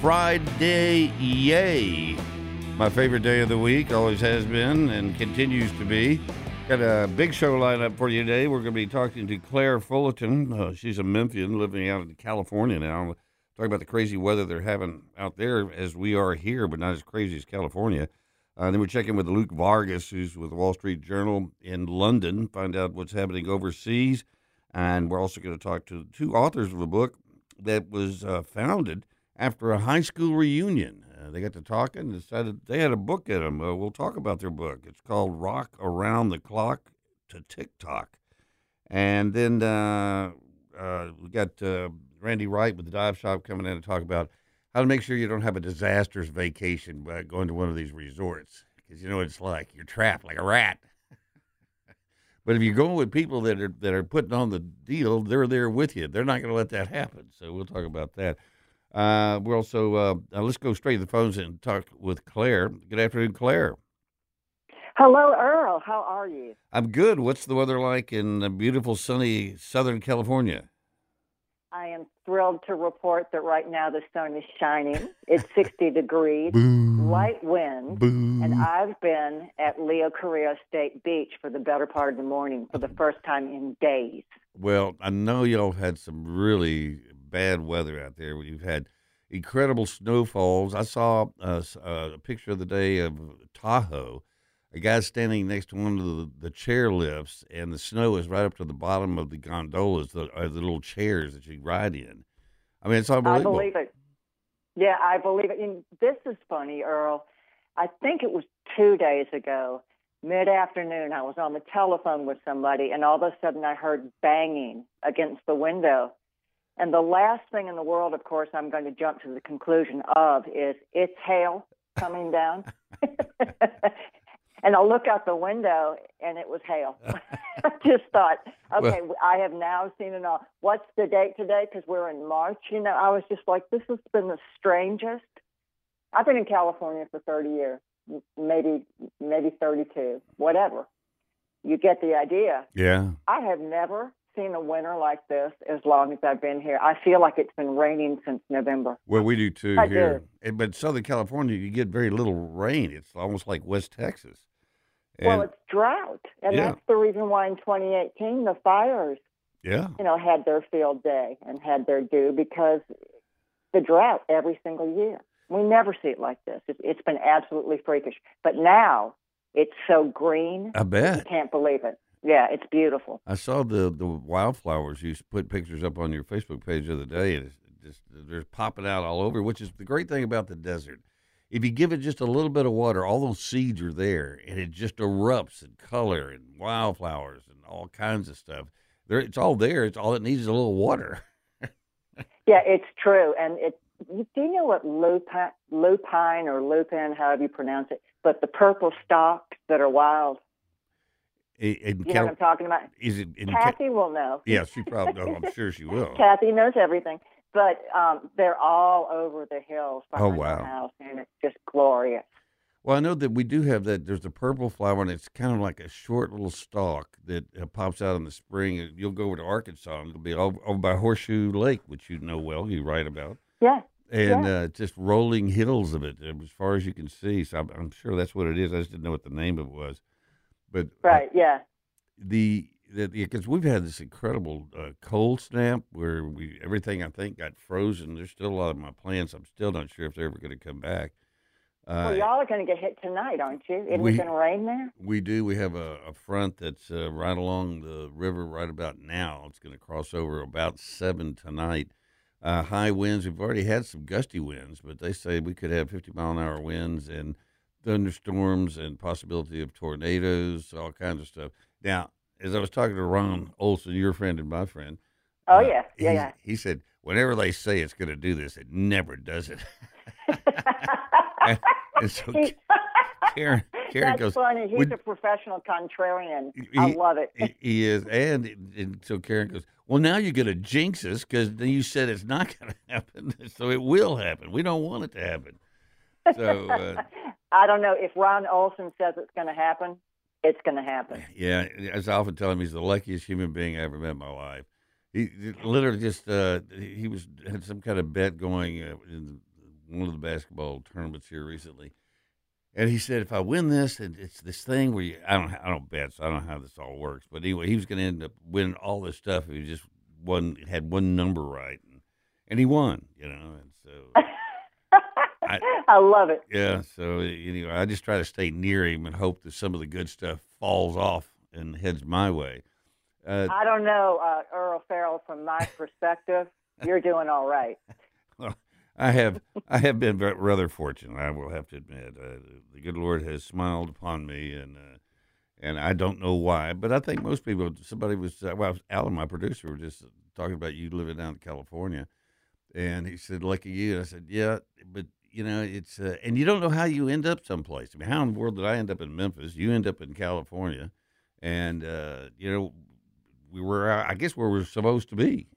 Friday, yay! My favorite day of the week, always has been and continues to be. Got a big show lined up for you today. We're going to be talking to Claire Fullerton. Uh, she's a Memphian living out in California now. Talking about the crazy weather they're having out there as we are here, but not as crazy as California. Uh, then we're checking with Luke Vargas, who's with the Wall Street Journal in London, find out what's happening overseas. And we're also going to talk to two authors of a book that was uh, founded after a high school reunion. Uh, they got to talking and decided they had a book in them. Uh, we'll talk about their book. It's called Rock Around the Clock to TikTok. And then uh, uh we got uh, Randy Wright with the Dive Shop coming in to talk about how to make sure you don't have a disastrous vacation by going to one of these resorts. Because you know what it's like. You're trapped like a rat. But if you're going with people that are that are putting on the deal, they're there with you. They're not going to let that happen. So we'll talk about that. Uh, we're also uh, uh, let's go straight to the phones and talk with Claire. Good afternoon, Claire. Hello, Earl. How are you? I'm good. What's the weather like in the beautiful, sunny Southern California? I am thrilled to report that right now the sun is shining. It's 60 degrees, light wind, Boo. and I've been at Leo Carrillo State Beach for the better part of the morning for the first time in days. Well, I know y'all had some really bad weather out there. We've had incredible snowfalls. I saw a, a picture of the day of Tahoe. A guy standing next to one of the, the chair lifts, and the snow is right up to the bottom of the gondolas, the, uh, the little chairs that you ride in. I mean, it's unbelievable. I believe it. Yeah, I believe it. And this is funny, Earl. I think it was two days ago, mid afternoon, I was on the telephone with somebody, and all of a sudden I heard banging against the window. And the last thing in the world, of course, I'm going to jump to the conclusion of is it's hail coming down. and I'll look out the window and it was hail. I just thought, okay, well, I have now seen it all. What's the date today? Because we're in March. You know, I was just like, this has been the strangest. I've been in California for 30 years, maybe maybe 32, whatever. You get the idea. Yeah. I have never seen a winter like this as long as I've been here. I feel like it's been raining since November. Well, we do too I here. do. But Southern California, you get very little rain. It's almost like West Texas. well, it's drought, and Yeah. that's the reason why in 2018 the fires, yeah. you know, had their field day and had their due because the drought every single year. We never see it like this. It's, it's been absolutely freakish. But now it's so green. I You bet. can't believe it. Yeah, it's beautiful. I saw the the wildflowers. You put pictures up on your Facebook page the other day, and it's just they're popping out all over. Which is the great thing about the desert. If you give it just a little bit of water, all those seeds are there, and it just erupts in color and wildflowers and all kinds of stuff. There, it's all there. It's all it needs is a little water. Yeah, it's true. And it, you, do you know what lupine, lupine or lupin, however you pronounce it, but the purple stalks that are wild? In You know Cal- what I'm talking about? is it in Ca- Kathy will know. yeah, she probably. oh, I'm sure she will. Kathy knows everything. But um, they're all over the hills Oh, wow. our house, and it's just glorious. Well, I know that we do have that. There's a purple flower, and it's kind of like a short little stalk that uh, pops out in the spring. You'll go over to Arkansas, and it'll be over, over by Horseshoe Lake, which you know well. You write about, Yeah, and Yeah. uh, just rolling hills of it as far as you can see. So I'm, I'm sure that's what it is. I just didn't know what the name of it was. But uh, right. Yeah. the because we've had this incredible uh, cold snap where we everything I think got frozen. There's still a lot of my plants. I'm still not sure if they're ever going to come back. Uh, well, y'all are going to get hit tonight, aren't you? Isn't we- it going to rain there? We do. We have a, a front that's uh, right along the river right about now. It's going to cross over about seven tonight. Uh, high winds. We've already had some gusty winds, but they say we could have 50 mile an hour winds and thunderstorms and possibility of tornadoes, all kinds of stuff. Now, as I was talking to Ron Olson, your friend and my friend. Oh uh, yeah, yeah, he, yeah. He said, whenever they say it's going to do this, it never does it. and, and so Karen, Karen That's goes. funny. He's "Would- a professional contrarian. He- I love it. He, he is, and, and so Karen goes, "Well, now you're going to jinx us because you said it's not going to happen, so it will happen. We don't want it to happen." So uh, I don't know if Ron Olson says it's going to happen. It's going to happen. yeah, as I often tell him, he's the luckiest human being I ever met in my life. He he literally just uh, he was had some kind of bet going uh, in one of the basketball tournaments here recently. And he said, if I win this, and it's this thing where you, I don't, I don't bet, so I don't know how this all works. But anyway, he was going to end up winning all this stuff if he just one had one number right, and, and he won, you know. And so, I- I love it. yeah, so anyway, I just try to stay near him and hope that some of the good stuff falls off and heads my way. Uh, I don't know, uh, Earl Farrell. From my perspective, you're doing all right. I have I have been rather fortunate. I will have to admit, uh, the good Lord has smiled upon me, and uh, and I don't know why, but I think most people. Somebody was uh, well, Alan, my producer, were just talking about you living down in California, and he said, "Lucky you." And I said, "Yeah, but you know, it's uh, and you don't know how you end up someplace. I mean, how in the world did I end up in Memphis? You end up in California, and uh, you know, we were, I guess, where we're supposed to be,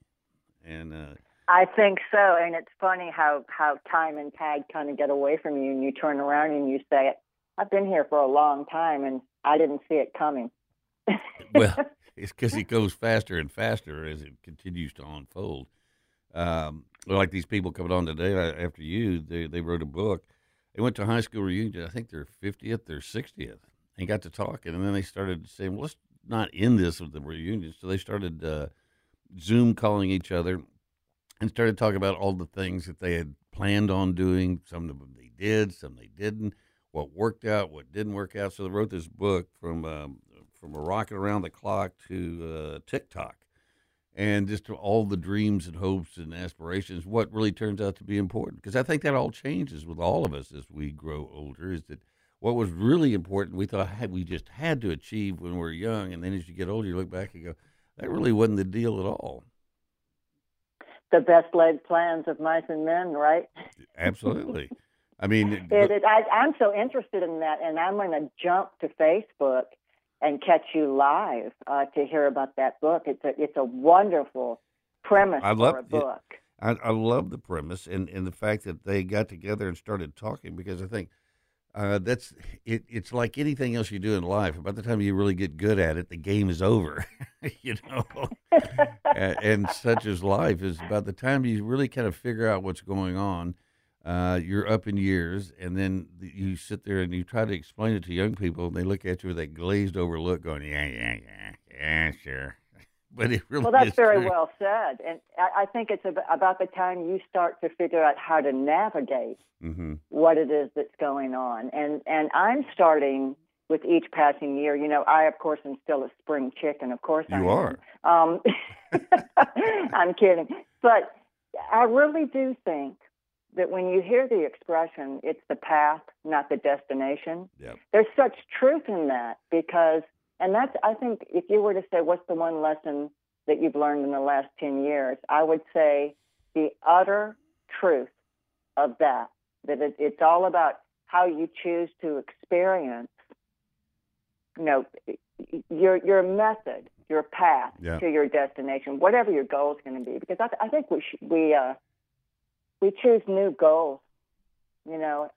and." Uh, I think so, and it's funny how how time and tide kind of get away from you, and you turn around and you say, "I've been here for a long time, and I didn't see it coming." well, it's because it goes faster and faster as it continues to unfold. Um, like these people coming on today uh, after you, they they wrote a book. They went to high school reunion. I think their fiftieth, their sixtieth, and got to talking. And then they started saying, "Well, let's not end this with the reunion." So they started uh, Zoom calling each other and started talking about all the things that they had planned on doing. Some of them they did, some they didn't. What worked out, what didn't work out. So they wrote this book from um, from a rocket around the clock to uh, TikTok, and just to all the dreams and hopes and aspirations. What really turns out to be important, because I think that all changes with all of us as we grow older. Is that what was really important? We thought we just had to achieve when we were young, and then as you get older, you look back and go, that really wasn't the deal at all. the best laid plans of mice and men, right? Absolutely. I mean, It, it, I, I'm so interested in that, and I'm going to jump to Facebook and catch you live uh, to hear about that book. It's a it's a wonderful premise I love for a it. book. I, I love the premise and, and the fact that they got together and started talking because I think uh, that's it. It's like anything else you do in life. By the time you really get good at it, the game is over. you know, and, and such is life. Is by the time you really kind of figure out what's going on, uh, you're up in years, and then you sit there and you try to explain it to young people, and they look at you with that glazed over look, going, "Yeah, yeah, yeah, yeah, sure." But it really Well, that's very true. well said, and I, I think it's ab- about the time you start to figure out how to navigate Mm-hmm. what it is that's going on. And and I'm starting with each passing year. You know, I of course am still a spring chicken. Of course, I You am. are. Um, I'm kidding, but I really do think that when you hear the expression, it's the path, not the destination. Yep. There's such truth in that because, and that's I think if you were to say what's the one lesson that you've learned in the last ten years, I would say the utter truth of that that it, it's all about how you choose to experience you know your your method your path Yeah. to your destination whatever your goal is going to be because i, th- I think we sh- we uh we choose new goals you know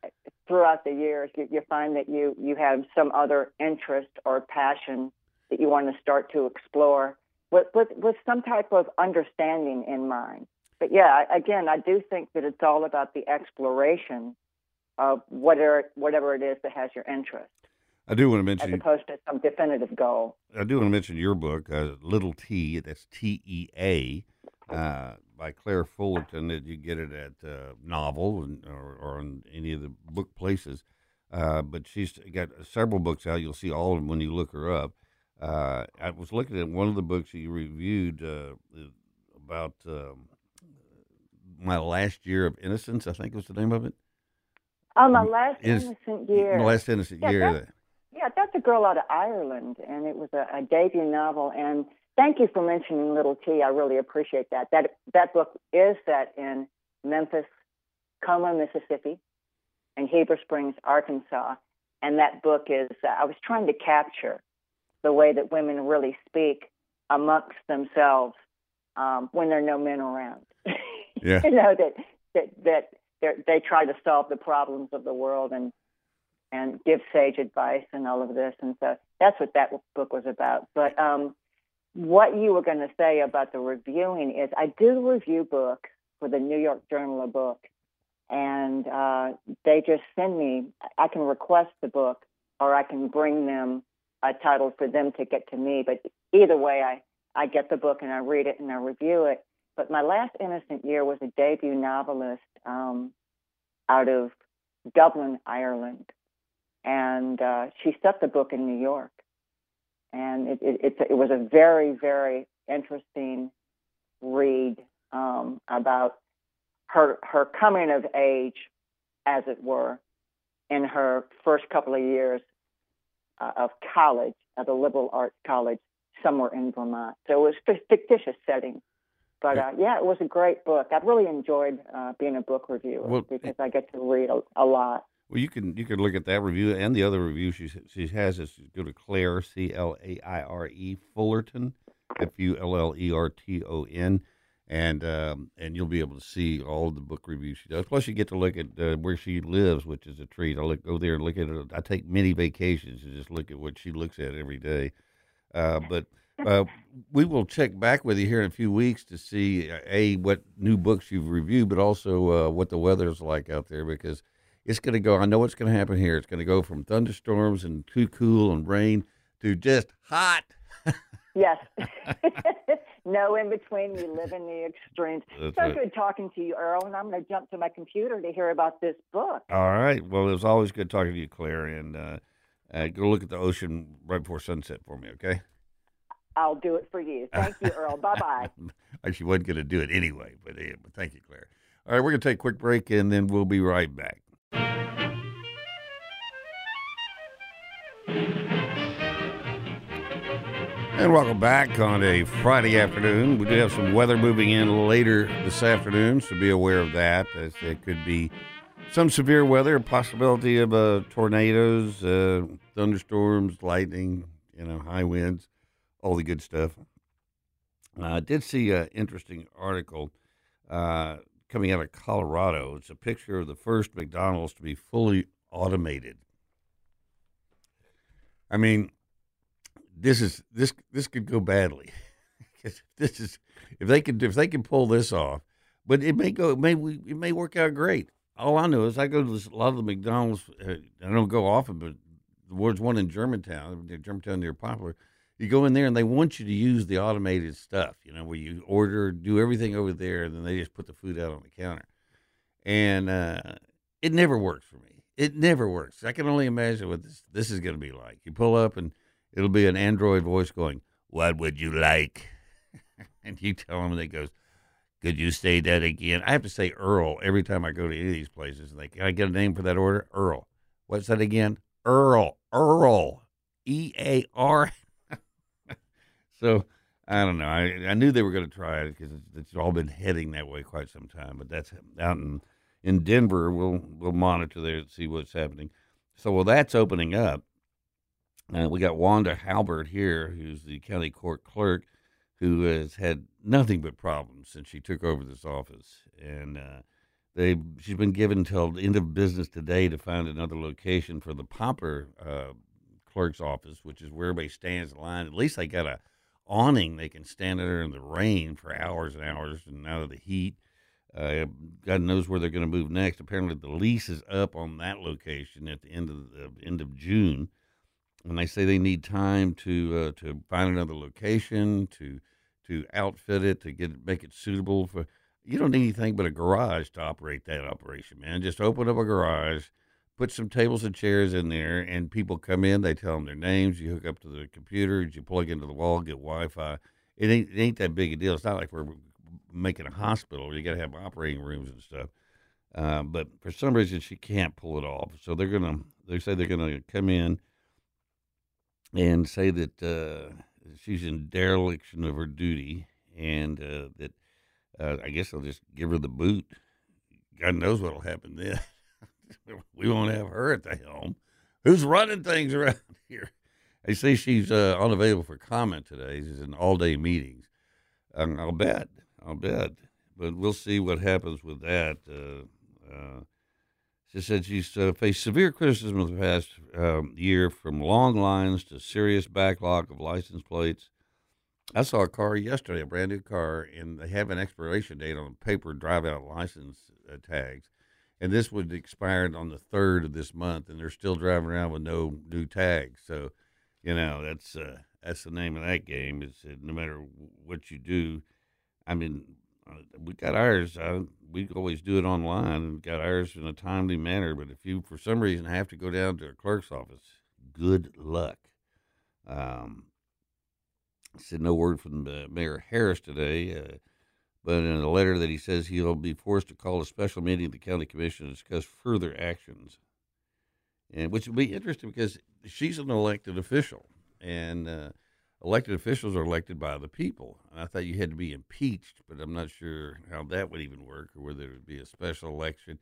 throughout the years you, you find that you you have some other interest or passion that you want to start to explore with with, with some type of understanding in mind but yeah, again, I do think that it's all about the exploration of whatever whatever it is that has your interest, I do want to mention as opposed to some definitive goal. I do want to mention your book, uh, Little Tea. That's T E A, uh, by Claire Fullerton. That you get it at uh, Novel and, or, or on any of the book places. Uh, but she's got several books out. You'll see all of them when you look her up. Uh, I was looking at one of the books you reviewed uh, about um, my last year of innocence. I think was the name of it. Oh, my Um, last is- innocent year. My last innocent Yeah, year. that's- Yeah, that's a girl out of Ireland, and it was a, a debut novel. And thank you for mentioning Little Tea. I really appreciate that. That that book is set in Memphis, Como, Mississippi, and Heber Springs, Arkansas. And that book is, uh, I was trying to capture the way that women really speak amongst themselves um, when there are no men around. Yeah. you know, that, that, that they try to solve the problems of the world and, and give sage advice and all of this. And so that's what that book was about. But um, what you were going to say about the reviewing is I do review books for the New York Journal of Book, and uh, they just send me. I can request the book, or I can bring them a title for them to get to me. But either way, I I get the book and I read it and I review it. But my last Innocent Year was a debut novelist um, out of Dublin, Ireland, and uh, she set the book in New York and it, it, it, it was a very, very interesting read um, about her her coming of age, as it were, in her first couple of years uh, of college at a liberal arts college somewhere in Vermont. So it was a fictitious setting. But uh, yeah, it was a great book. I've really enjoyed uh, being a book reviewer well, because I get to read a, a lot. Well, you can you can look at that review and the other review she she has is go to Claire C L A I R E Fullerton F U L L E R T O N and um, and you'll be able to see all the book reviews she does. Plus, you get to look at uh, where she lives, which is a treat. I look go there and look at it. I take many vacations and just look at what she looks at every day. Uh, but uh, we will check back with you here in a few weeks to see uh, a what new books you've reviewed, but also uh, what the weather's like out there because it's going to go. I know what's going to happen here. It's going to go from thunderstorms and too cool and rain to just hot. yes. no in between. We live in the extremes. That's so good talking to you, Earl. And I'm going to jump to my computer to hear about this book. All right. Well, it was always good talking to you, Claire. And uh, uh, go look at the ocean right before sunset for me, okay? I'll do it for you. Thank you, Earl. bye bye. Actually, wasn't going to do it anyway, but, uh, but thank you, Claire. All right, we're going to take a quick break and then we'll be right back. And welcome back on a Friday afternoon. We do have some weather moving in later this afternoon, so be aware of that. As it could be some severe weather, possibility of uh, tornadoes, uh, thunderstorms, lightning, you know, high winds, all the good stuff. Uh, I did see an interesting article uh, coming out of Colorado. It's a picture of the first McDonald's to be fully automated. I mean, this is this this could go badly. this is if they could if they can pull this off, but it may go it may it may work out great. All I know is I go to this, a lot of the McDonald's. Uh, I don't go often, but there's one in Germantown, Germantown near Poplar. You go in there and they want you to use the automated stuff, you know, where you order, do everything over there, and then they just put the food out on the counter. And uh, it never works for me. It never works. I can only imagine what this this is going to be like. You pull up and it'll be an android voice going, "What would you like?" and you tell them, and it goes, "Could you say that again?" I have to say Earl every time I go to any of these places. Like, can I get a name for that order? Earl. What's that again? Earl. Earl. E A R. So I don't know. I, I knew they were going to try it because it's, it's, all been heading that way quite some time. But that's out in in Denver. We'll we'll monitor there and see what's happening. So well, that's opening up. Uh, we got Wanda Halbert here, who's the county court clerk, who has had nothing but problems since she took over this office, and uh, they she's been given until the end of business today to find another location for the popper uh, clerk's office, which is where everybody stands in line. At least they got a awning they can stand under in the rain for hours and hours and out of the heat. Uh, God knows where they're going to move next. Apparently, the lease is up on that location at the end of the end of June, and they say they need time to uh, to find another location to to outfit it to get make it suitable for. You don't need anything but a garage to operate that operation, man. Just open up a garage, put some tables and chairs in there, and people come in. They tell them their names. You hook up to the computer. You plug into the wall, get Wi-Fi. It ain't it ain't that big a deal. It's not like we're making a hospital. You got to have operating rooms and stuff. Uh, but for some reason, she can't pull it off. So they're gonna. They say they're gonna come in and say that uh, she's in dereliction of her duty, and uh, that uh, I guess they'll just give her the boot. God knows what'll happen then. we won't have her at the helm. Who's running things around here? I see she's uh, unavailable for comment today. She's in all day meetings. Um, I'll bet. I'll bet. But we'll see what happens with that. Uh, uh, she said she's uh, faced severe criticism of the past um, year from long lines to serious backlog of license plates. I saw a car yesterday, a brand new car, and they have an expiration date on paper drive out license uh, tags. And this would expired on the third of this month, and they're still driving around with no new tags. So, you know, that's uh, that's the name of that game. Is that no matter what you do, I mean, uh, we got ours. Uh, we always do it online and got ours in a timely manner. But if you, for some reason, have to go down to a clerk's office, good luck. Um, said no word from uh, Mayor Harris today, uh, but in a letter that he says he'll be forced to call a special meeting of the county commission to discuss further actions, and which will be interesting because she's an elected official, and uh, elected officials are elected by the people. And I thought you had to be impeached, but I'm not sure how that would even work, or whether it would be a special election.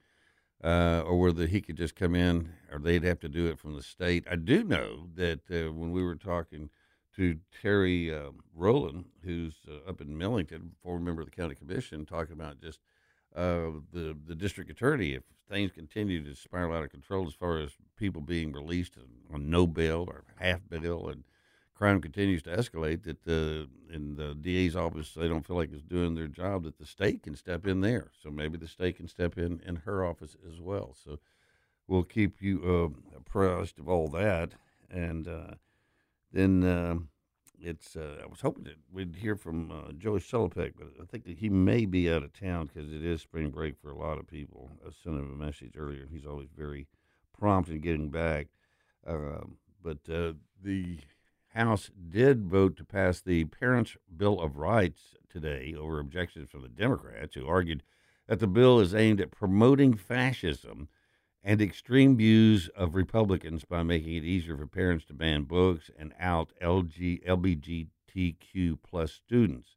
Uh, or whether he could just come in, or they'd have to do it from the state. I do know that uh, when we were talking to Terry uh, Roland, who's uh, up in Millington, former member of the county commission, talking about just uh, the the district attorney. If things continue to spiral out of control as far as people being released on no bail or half bail, and crime continues to escalate, that the in the DA's office they don't feel like it's doing their job, that the state can step in there. So maybe the state can step in in her office as well. So we'll keep you uh, apprised of all that and uh, then uh, it's uh, I was hoping that we'd hear from uh, Joey but I think that he may be out of town because it is spring break for a lot of people. I sent him a message earlier. He's always very prompt in getting back. Um, but uh, the House did vote to pass the Parents' Bill of Rights today over objections from the Democrats, who argued that the bill is aimed at promoting fascism and extreme views of Republicans by making it easier for parents to ban books and out LG, LGBTQ plus students.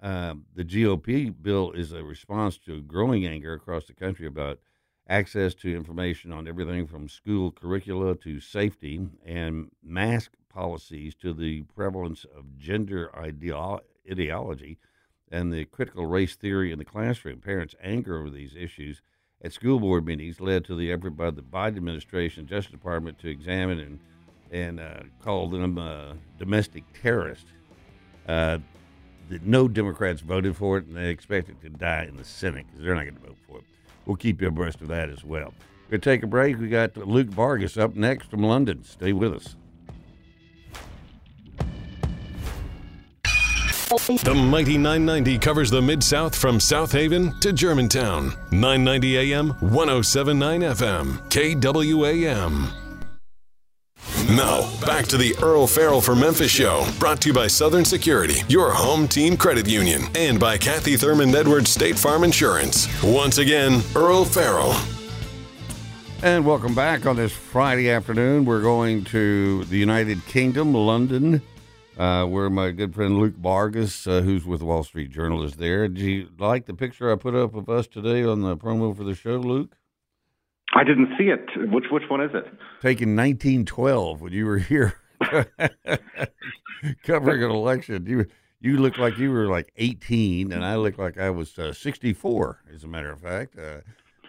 Um, the GOP bill is a response to growing anger across the country about access to information on everything from school curricula to safety and mask policies to the prevalence of gender ideolo- ideology and the critical race theory in the classroom. Parents' anger over these issues at school board meetings led to the effort by the Biden administration Justice Department to examine and and uh, call them uh, domestic terrorists. Uh, no Democrats voted for it, and they expect it to die in the Senate because they're not going to vote for it. We'll keep you abreast of that as well. We're going to take a break. We got Luke Vargas up next from London. Stay with us. The Mighty 990 covers the Mid South from Southaven to Germantown. 990 AM, 1079 FM, KWAM. Now, back to the Earl Farrell for Memphis show, brought to you by Southern Security, your home team credit union, and by Kathy Thurman Edwards State Farm Insurance. Once again, Earl Farrell. And welcome back on this Friday afternoon. We're going to the United Kingdom, London, uh, where my good friend Luke Vargas, uh, who's with Wall Street Journal, is there. Do you like the picture I put up of us today on the promo for the show, Luke? I didn't see it. Which which one is it? Taken 1912 when you were here covering an election. You you look like you were like 18, and I look like I was uh, 64, as a matter of fact. Uh,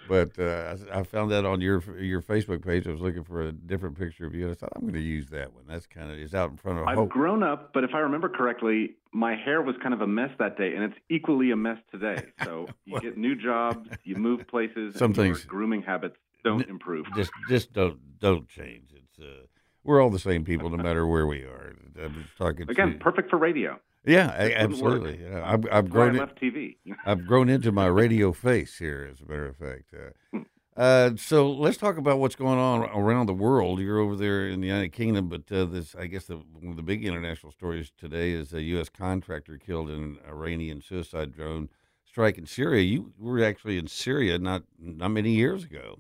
but uh, I, I, found that on your your Facebook page. I was looking for a different picture of you, and I thought I'm going to use that one. That's kind of is out in front of. I've Hope. grown up, but if I remember correctly, my hair was kind of a mess that day, and it's equally a mess today. So you well, get new jobs, you move places, some things grooming habits don't improve. Just just don't don't change. It's uh, we're all the same people, no matter where we are. I'm talking again, to, perfect for radio. Yeah, absolutely. Yeah, I've, I've grown. I left TV. I've grown into my radio face here, as a matter of fact. Uh, uh, so let's talk about what's going on around the world. You're over there in the United Kingdom, but uh, this, I guess, the, one of the big international stories today is a U.S. contractor killed in an Iranian suicide drone strike in Syria. You were actually in Syria not not many years ago.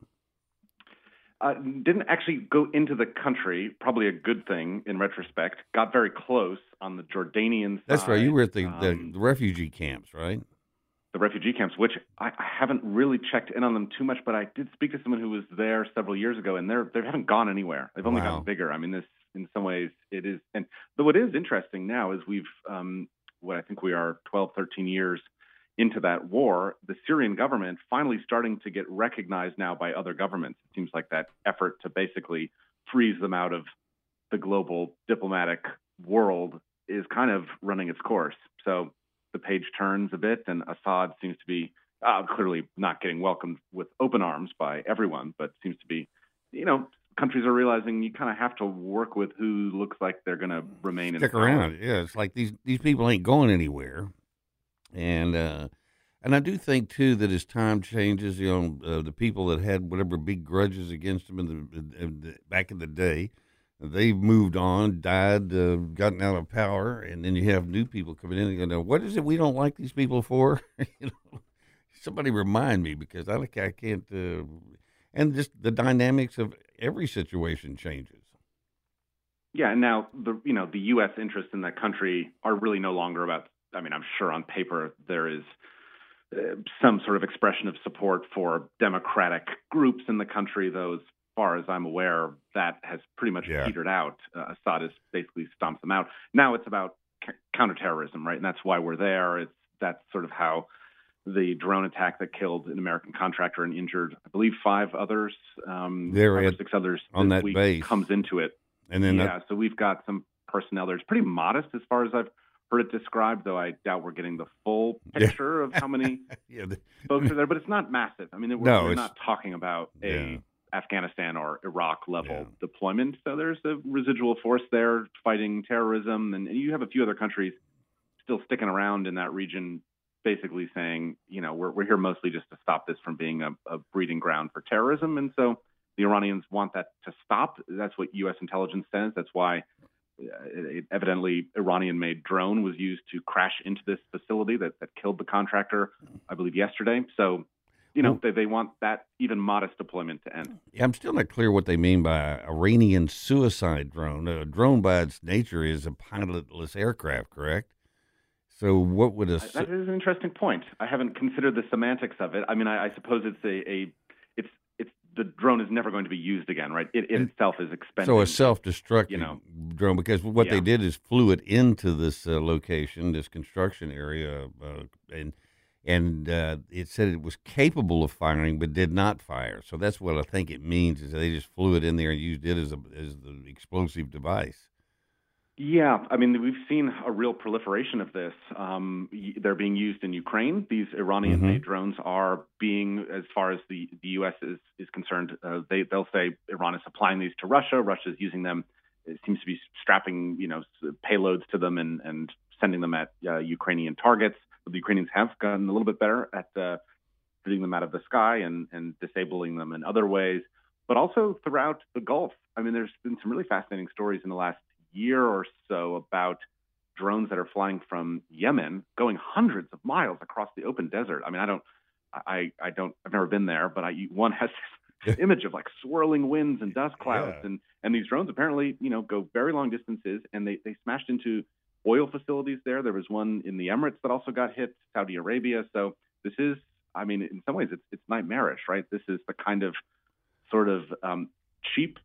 Uh, didn't actually go into the country. Probably a good thing in retrospect. Got very close on the Jordanian side. That's right. You were at the, um, the, refugee camps, right? the refugee camps, which I, I haven't really checked in on them too much, but I did speak to someone who was there several years ago, and they're they haven't gone anywhere. They've only Wow. gotten bigger. I mean, this in some ways it is, and but what is interesting now is we've um, what I think we are 12, 13 years into that war. The Syrian government finally starting to get recognized now by other governments. It seems like that effort to basically freeze them out of the global diplomatic world is kind of running its course. So the page turns a bit, and Assad seems to be uh, clearly not getting welcomed with open arms by everyone, but seems to be, you know, countries are realizing you kind of have to work with who looks like they're going to remain Stick in around. Yeah, it's like these these people ain't going anywhere, and uh, and I do think too that as time changes, you know, uh, the people that had whatever big grudges against them in the, in, the back in the day, they've moved on, died, uh, gotten out of power, and then you have new people coming in and go, "What is it we don't like these people for?" you know, somebody remind me because I I can't. Uh, and just the dynamics of every situation changes. Yeah, and now the you know the U.S. interests in that country are really no longer about. I mean, I'm sure on paper there is uh, some sort of expression of support for democratic groups in the country, though as far as I'm aware, that has pretty much Yeah. petered out. Uh, Assad has basically stomped them out. Now it's about c- counterterrorism, right? And that's why we're there. It's that's sort of how the drone attack that killed an American contractor and injured, I believe, five others, um, There five or six others on that week base. comes into it. And then yeah, so we've got some personnel there. It's pretty modest as far as I've heard it described, though I doubt we're getting the full Yeah. picture of how many yeah, the, folks are there. But it's not massive. I mean, we're, No, we're not talking about a Yeah. Afghanistan or Iraq level Yeah. deployment. So there's a residual force there fighting terrorism, and, and you have a few other countries still sticking around in that region, basically saying, you know, we're we're here mostly just to stop this from being a, a breeding ground for terrorism, and so the Iranians want that to stop. That's what U.S. intelligence says. That's why. Uh, evidently, Iranian-made drone was used to crash into this facility that, that killed the contractor, I believe, yesterday. So, you know, they, they want that even modest deployment to end. Yeah, I'm still not clear what they mean by Iranian suicide drone. A drone, by its nature, is a pilotless aircraft, correct? So, what would a I- That is an interesting point. I haven't considered the semantics of it. I mean, I, I suppose it's a, a the drone is never going to be used again, right? It, it itself is expensive. so a self-destructing you know. drone? Because what they did is flew it into this uh, location, this construction area, uh, and and uh, it said it was capable of firing, but did not fire. So that's what I think it means is they just flew it in there and used it as a as the explosive device. Yeah, I mean, we've seen a real proliferation of this. Um, they're being used in Ukraine. These Iranian-made drones are being, as far as the, the U.S. is is concerned, uh, they they'll say Iran is supplying these to Russia. Russia is using them. It seems to be strapping, you know, payloads to them and and sending them at uh, Ukrainian targets. The Ukrainians have gotten a little bit better at uh, shooting them out of the sky and and disabling them in other ways, but also throughout the Gulf. I mean, there's been some really fascinating stories in the last year or so about drones that are flying from Yemen, going hundreds of miles across the open desert. I mean, I don't, I, I don't, I've never been there, but I, one has this image of like swirling winds and dust clouds, Yeah. and and these drones apparently, you know, go very long distances, and they they smashed into oil facilities there. There was one in the Emirates that also got hit, Saudi Arabia. So this is, I mean, in some ways, it's it's nightmarish, right? This is the kind of sort of um, cheap,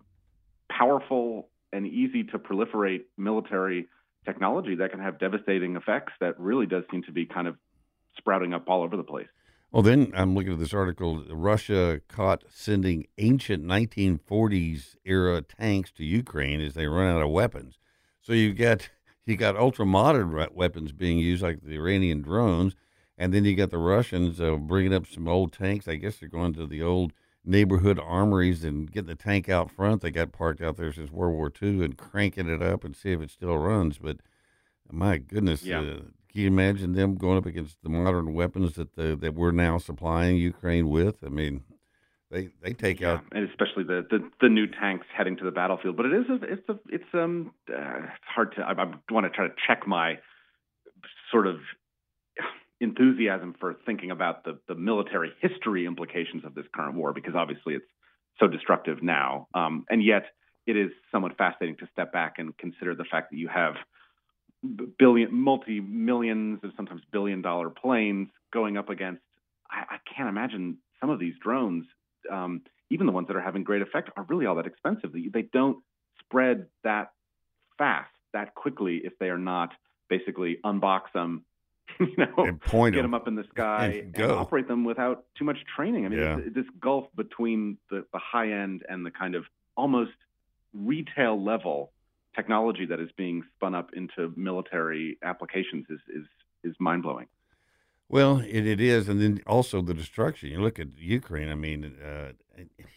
powerful, and easy to proliferate military technology that can have devastating effects that really does seem to be kind of sprouting up all over the place. Well, then I'm looking at this article. Russia caught sending ancient 1940s era tanks to Ukraine as they run out of weapons. So you got you got ultra modern weapons being used, like the Iranian drones, and then you got the Russians uh, bringing up some old tanks. I guess they're going to the old neighborhood armories and get the tank out front. They got parked out there since World War II and cranking it up and see if it still runs. But my goodness, Yeah. uh, can you imagine them going up against the modern weapons that the, that we're now supplying Ukraine with? I mean, they they take Yeah, out. and especially the, the the new tanks heading to the battlefield. But it is a, it's a, it's um uh, it's hard to I, I want to try to check my sort of enthusiasm for thinking about the the military history implications of this current war because obviously it's so destructive now. Um, and yet it is somewhat fascinating to step back and consider the fact that you have billion, multi millions, and sometimes billion dollar planes going up against. I, I can't imagine some of these drones, um, even the ones that are having great effect, are really all that expensive. They, they don't spread that fast, that quickly, if they are not basically unbox them, you know, and point get them. them up in the sky and and, operate them without too much training. I mean, Yeah. this, this gulf between the, the high end and the kind of almost retail level technology that is being spun up into military applications is is is mind blowing. Well, it, it is, and then also the destruction. You look at Ukraine. I mean, uh,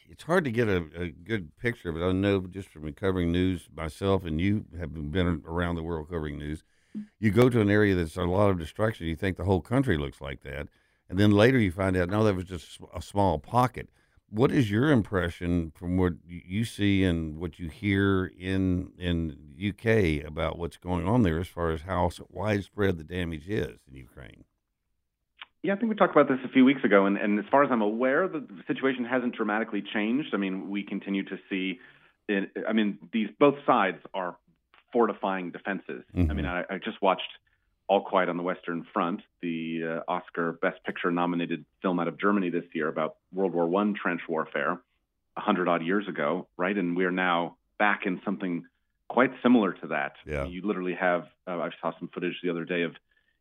it's hard to get a, a good picture of it. I know just from covering news myself, and you have been around the world covering news. You go to an area that's a lot of destruction. You think the whole country looks like that, and then later you find out no, that was just a small pocket. What is your impression from what you see and what you hear in in UK about what's going on there, as far as how widespread the damage is in Ukraine? Yeah, I think we talked about this a few weeks ago, and, and as far as I'm aware, the situation hasn't dramatically changed. I mean, we continue to see, I mean, these both sides are fortifying defenses. I Mhm. mean, I, I just watched All Quiet on the Western Front, the uh, Oscar Best Picture nominated film out of Germany this year about World War One trench warfare, a hundred odd years ago, right? And we are now back in something quite similar to that. Yeah. You literally have. Uh, I saw some footage the other day of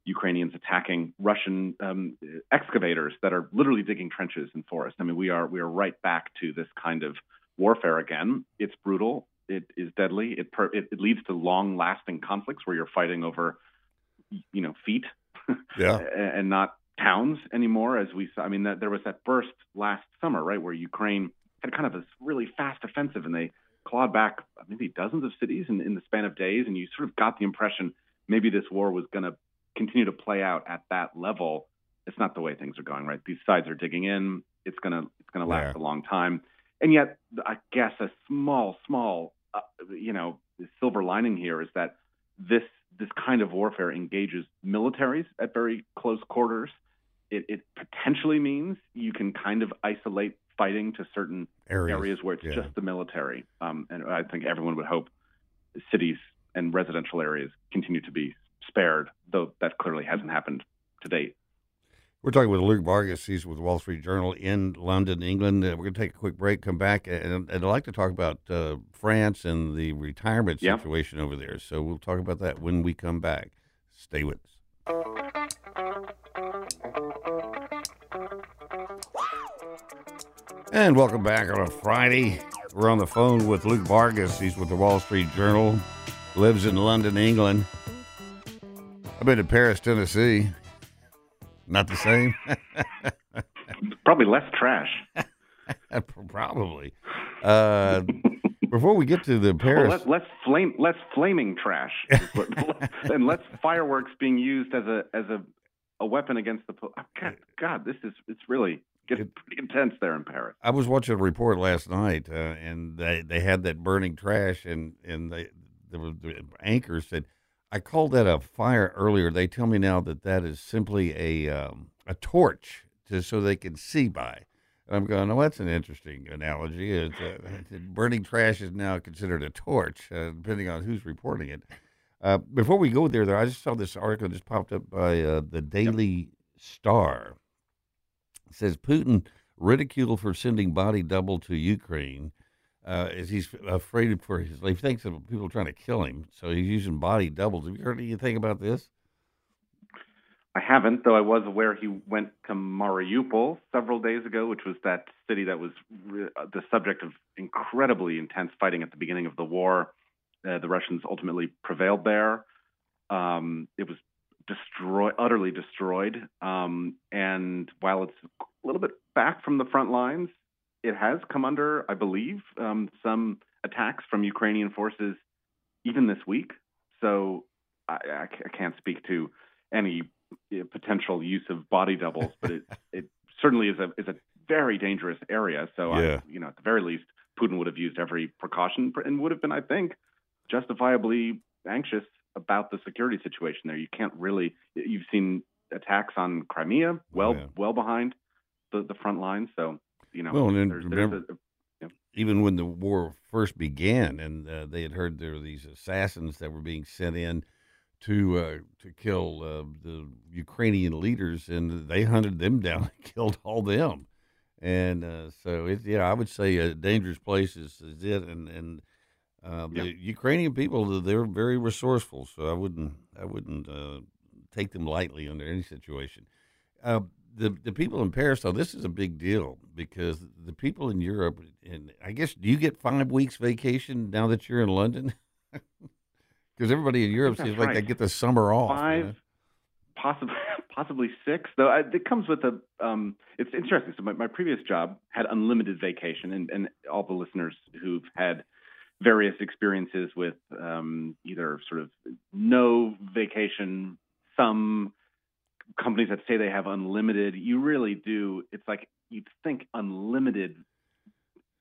Ukrainians attacking Russian um, excavators that are literally digging trenches in forests. I mean, we are we are right back to this kind of warfare again. It's brutal. It is deadly. It per, it, it leads to long-lasting conflicts where you're fighting over, you know, feet Yeah. and not towns anymore. As we saw, I mean, that, there was that burst last summer, right, where Ukraine had kind of this really fast offensive, and they clawed back maybe dozens of cities in, in the span of days. And you sort of got the impression maybe this war was going to continue to play out at that level. It's not the way things are going, right? These sides are digging in. It's gonna it's gonna last Yeah. a long time. And yet, I guess a small, small, uh, you know, silver lining here is that this this kind of warfare engages militaries at very close quarters. It, it potentially means you can kind of isolate fighting to certain Areas, areas where it's yeah. just the military. Um, and I think everyone would hope cities and residential areas continue to be spared, though that clearly hasn't happened to date. We're talking with Luke Vargas. He's with Wall Street Journal in London, England. Uh, we're going to take a quick break, come back, and, and I'd like to talk about uh, France and the retirement Yeah. situation over there. So we'll talk about that when we come back. Stay with us. And welcome back on a Friday. We're on the phone with Luke Vargas. He's with the Wall Street Journal, lives in London, England. I've been to Paris, Tennessee. Not the same. Probably less trash. Probably. Uh, before we get to the Well, Paris, less, less flame, less flaming trash, and less fireworks being used as a as a, a weapon against the. po- God, God, this is it's really getting pretty intense there in Paris. I was watching a report last night, uh, and they, they had that burning trash, and and they was the anchor said, "I called that a fire earlier." They tell me now that that is simply a um, a torch to so they can see by. And I'm going, "Oh, that's an interesting analogy. It's, uh, burning trash is now considered a torch, uh, depending on who's reporting it." Uh, before we go there, though, I just saw this article just popped up by uh, the Daily Star. It says Putin ridiculed for sending body double to Ukraine uh, as he's afraid for his life. He thinks of people trying to kill him, so he's using body doubles. Have you heard anything about this? I haven't, though I was aware he went to Mariupol several days ago, which was that city that was re- uh, the subject of incredibly intense fighting at the beginning of the war. Uh, the Russians ultimately prevailed there. Um, it was destroyed, utterly destroyed. Um, and while it's a little bit back from the front lines, it has come under, I believe, um, some attacks from Ukrainian forces even this week. So I, I I can't speak to any uh, potential use of body doubles, but it it certainly is a is a very dangerous area. So Yeah. I, you know, at the very least, Putin would have used every precaution and would have been, I think, justifiably anxious about the security situation there. You can't really. You've seen attacks on Crimea, well yeah. well behind the the front line. So you know, Well, and there's, remember- there's a, Even when the war first began, and uh, they had heard there were these assassins that were being sent in to uh, to kill uh, the Ukrainian leaders, and they hunted them down and killed all them. And uh, so, it, yeah, I would say a dangerous place is, is it. And and uh, the. Ukrainian people, they're very resourceful. So I wouldn't I wouldn't uh, take them lightly under any situation. The the people in Paris, though, this is a big deal because the people in Europe, and I guess, do you get five weeks vacation now that you're in London? Because everybody in Europe seems like they get the summer off. Five, you know? possibly possibly six. Though I, it comes with a. Um, it's interesting. So my, my previous job had unlimited vacation, and, and all the listeners who've had various experiences with um, either sort of no vacation, some companies that say they have unlimited. You really do. It's like you'd think unlimited,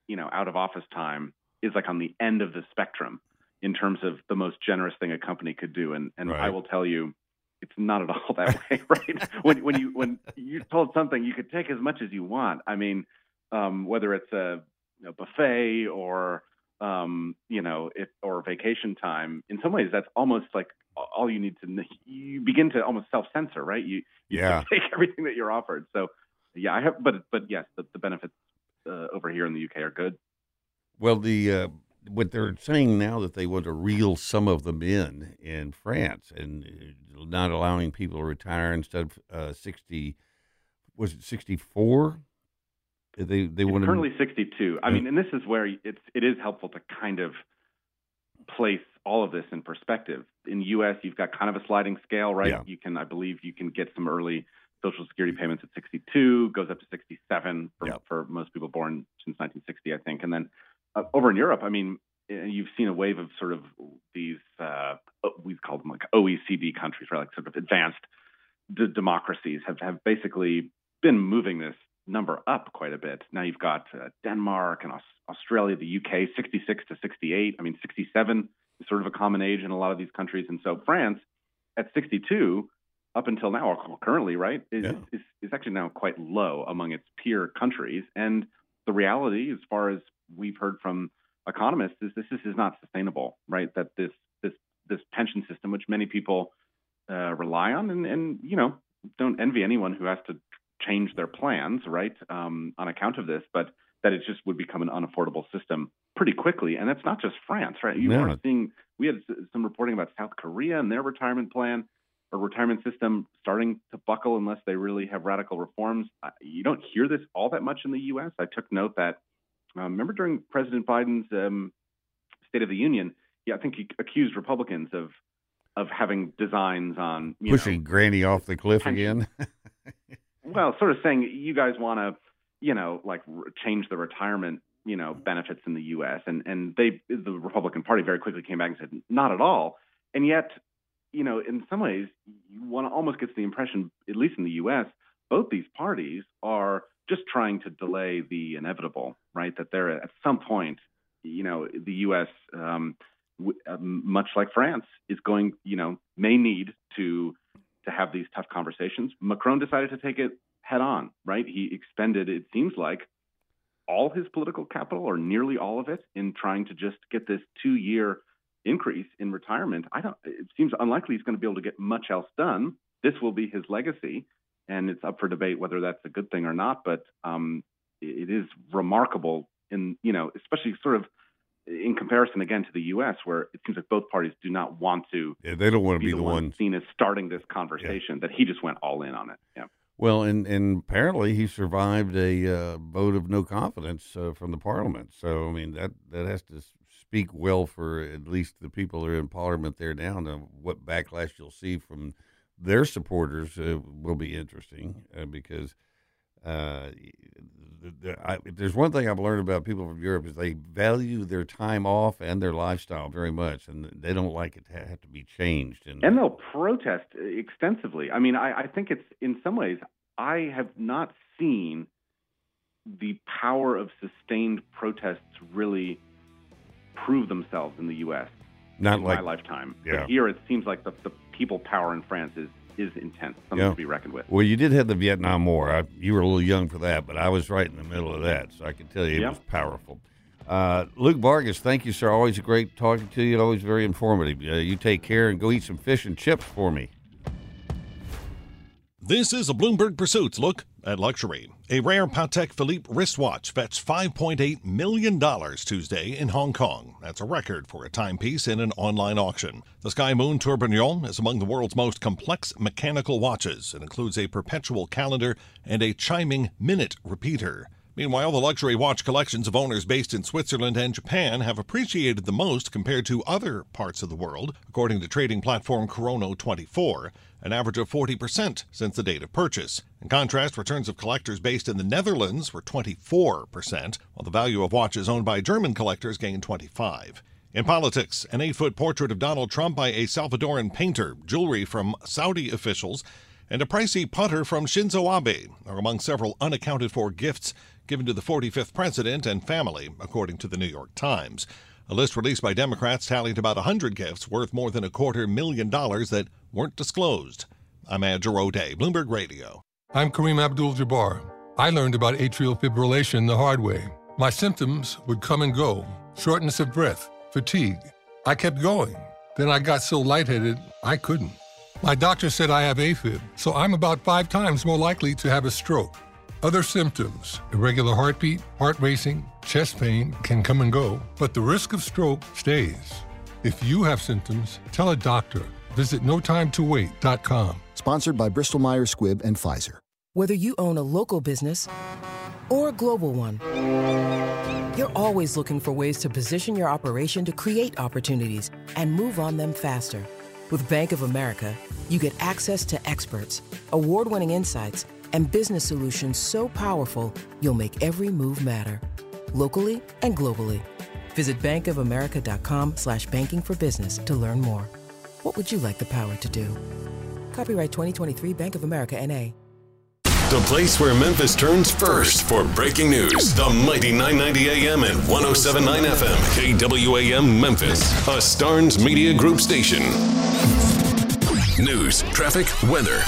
you know, out of office time is like on the end of the spectrum in terms of the most generous thing a company could do. And and right. I will tell you, it's not at all that way, right? when when you when you're told something, you could take as much as you want. I mean, um, whether it's a, a buffet or um, you know, if, or vacation time. In some ways, that's almost like all you need to. You begin to almost self censor, right? You, you yeah. take everything that you're offered. So, yeah, I have, but but yes, the, the benefits uh, over here in the UK are good. Well, the uh, what they're saying now that they want to reel some of them in in France and uh, not allowing people to retire instead of uh, sixty. Was it sixty four? They they want currently sixty two. I mean, and this is where it's it is helpful to kind of place all of this in perspective. In the U.S., you've got kind of a sliding scale, right? Yeah. You can, I believe, you can get some early Social Security payments at 62, goes up to 67 for, yeah. for most people born since 1960, I think. And then uh, over in Europe, I mean, eh, you've seen a wave of sort of these, uh, we call them like OECD countries, right? Like sort of advanced d- democracies have, have basically been moving this number up quite a bit. Now you've got uh, Denmark and Australia, the UK, 66 to 68. I mean, 67 is sort of a common age in a lot of these countries. And so France at 62 up until now, or currently, right, is, yeah. is, is actually now quite low among its peer countries. And the reality, as far as we've heard from economists, is this, this is not sustainable, right? That this this this pension system, which many people uh, rely on, and, and you know don't envy anyone who has to change their plans, right, um, on account of this, but that it just would become an unaffordable system pretty quickly. And that's not just France, right? You yeah. are seeing, we had some reporting about South Korea and their retirement plan or retirement system starting to buckle unless they really have radical reforms. You don't hear this all that much in the U.S. I took note that, uh, remember during President Biden's um, State of the Union, yeah, I think he accused Republicans of of having designs on pushing know, Granny off the cliff again. well, sort of saying you guys want to, you know, like change the retirement, you know, benefits in the U.S. and and they, the Republican Party, very quickly came back and said not at all. And yet, you know, in some ways, one almost gets the impression, at least in the U.S., both these parties are just trying to delay the inevitable, right? That they're at some point, you know, the U.S. Um, w- uh, much like France is going, you know, may need to to have these tough conversations. Macron decided to take it head on, right? He expended, it seems like, all his political capital or nearly all of it in trying to just get this two year increase in retirement. I don't, it seems unlikely he's going to be able to get much else done. This will be his legacy, and it's up for debate whether that's a good thing or not. But um, it is remarkable in, you know, especially sort of in comparison again to the U.S., where it seems like both parties do not want to. Yeah, they don't want to be, be the, the one seen as starting this conversation. Yeah. That he just went all in on it. Yeah. Well, and and apparently he survived a uh, vote of no confidence uh, from the parliament. So I mean that that has to speak well for at least the people that are in parliament there now. And what backlash you'll see from their supporters uh, will be interesting uh, because uh, I, there's one thing I've learned about people from Europe is they value their time off and their lifestyle very much, and they don't like it to have to be changed. And, and they'll protest extensively. I mean, I, I think it's in some ways I have not seen the power of sustained protests really prove themselves in the U.S. Not in like my lifetime. Yeah. But here it seems like the, the people power in France is is intense, something Yeah. to be reckoned with. Well, you did have the Vietnam War. I, you were a little young for that, but I was right in the middle of that, so I can tell you it Yeah. was powerful. Uh, Luke Vargas, thank you, sir. Always great talking to you. Always very informative. Uh, you take care and go eat some fish and chips for me. This is a Bloomberg Pursuits look at luxury. A rare Patek Philippe wristwatch fetched $5.8 million Tuesday in Hong Kong. That's a record for a timepiece in an online auction. The Sky Moon Tourbillon is among the world's most complex mechanical watches. It includes a perpetual calendar and a chiming minute repeater. Meanwhile, the luxury watch collections of owners based in Switzerland and Japan have appreciated the most compared to other parts of the world, according to trading platform Chrono24, an average of 40% since the date of purchase. In contrast, returns of collectors based in the Netherlands were 24%, while the value of watches owned by German collectors gained 25. In politics, an eight foot portrait of Donald Trump by a Salvadoran painter, jewelry from Saudi officials, and a pricey putter from Shinzo Abe are among several unaccounted for gifts given to the 45th president and family, according to the New York Times. A list released by Democrats tallied about 100 gifts worth more than a quarter million dollars that weren't disclosed. I'm Andrew O'Day, Bloomberg Radio. I'm Kareem Abdul Jabbar. I learned about atrial fibrillation the hard way. My symptoms would come and go shortness of breath, fatigue. I kept going. Then I got so lightheaded, I couldn't. My doctor said I have AFib, so I'm about five times more likely to have a stroke. Other symptoms, irregular heartbeat, heart racing, chest pain can come and go, but the risk of stroke stays. If you have symptoms, tell a doctor. Visit notimetowait.com. Sponsored by Bristol Myers Squibb and Pfizer. Whether you own a local business or a global one, you're always looking for ways to position your operation to create opportunities and move on them faster. With Bank of America, you get access to experts, award winning insights, and business solutions so powerful you'll make every move matter locally and globally visit bankofamerica.com slash banking for business to learn more what would you like the power to do copyright 2023 bank of america na The place where Memphis turns first for breaking news. The mighty 990 AM and 1079 FM. KWAM Memphis, a Starnes Media Group station. News, traffic, weather.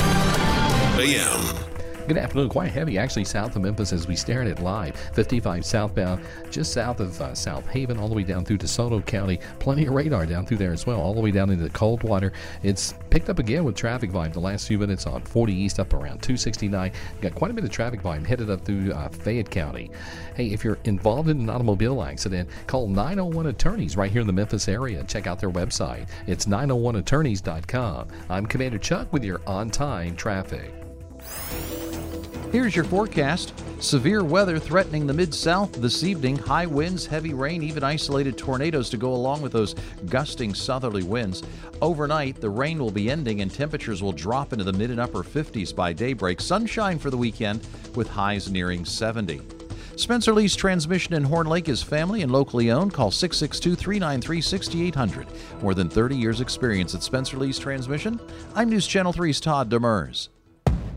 AM. Good afternoon. Quite heavy, actually, south of Memphis as we stare at it live. 55 southbound, just south of uh, Southaven, all the way down through DeSoto County. Plenty of radar down through there as well, all the way down into Coldwater. It's picked up again with traffic volume the last few minutes on 40 East up around 269. Got quite a bit of traffic volume headed up through uh, Fayette County. Hey, if you're involved in an automobile accident, call 901 Attorneys right here in the Memphis area. Check out their website. It's 901attorneys.com. I'm Commander Chuck with your on time traffic. Here's your forecast. Severe weather threatening the Mid South this evening. High winds, heavy rain, even isolated tornadoes to go along with those gusting southerly winds. Overnight, the rain will be ending and temperatures will drop into the mid and upper 50s by daybreak. Sunshine for the weekend with highs nearing 70. Spencer Lee's transmission in Horn Lake is family and locally owned. Call 662 393 6800. More than 30 years' experience at Spencer Lee's Transmission. I'm News Channel 3's Todd Demers.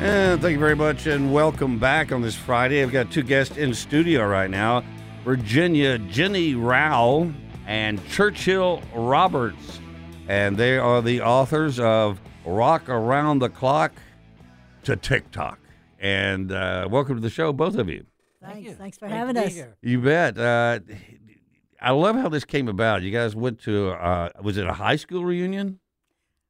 And thank you very much, and welcome back on this Friday. I've got two guests in studio right now Virginia Jenny Rowe and Churchill Roberts. And they are the authors of Rock Around the Clock to TikTok. And uh, welcome to the show, both of you. Thanks. Thanks for having us. You bet. Uh, I love how this came about. You guys went to, uh, was it a high school reunion?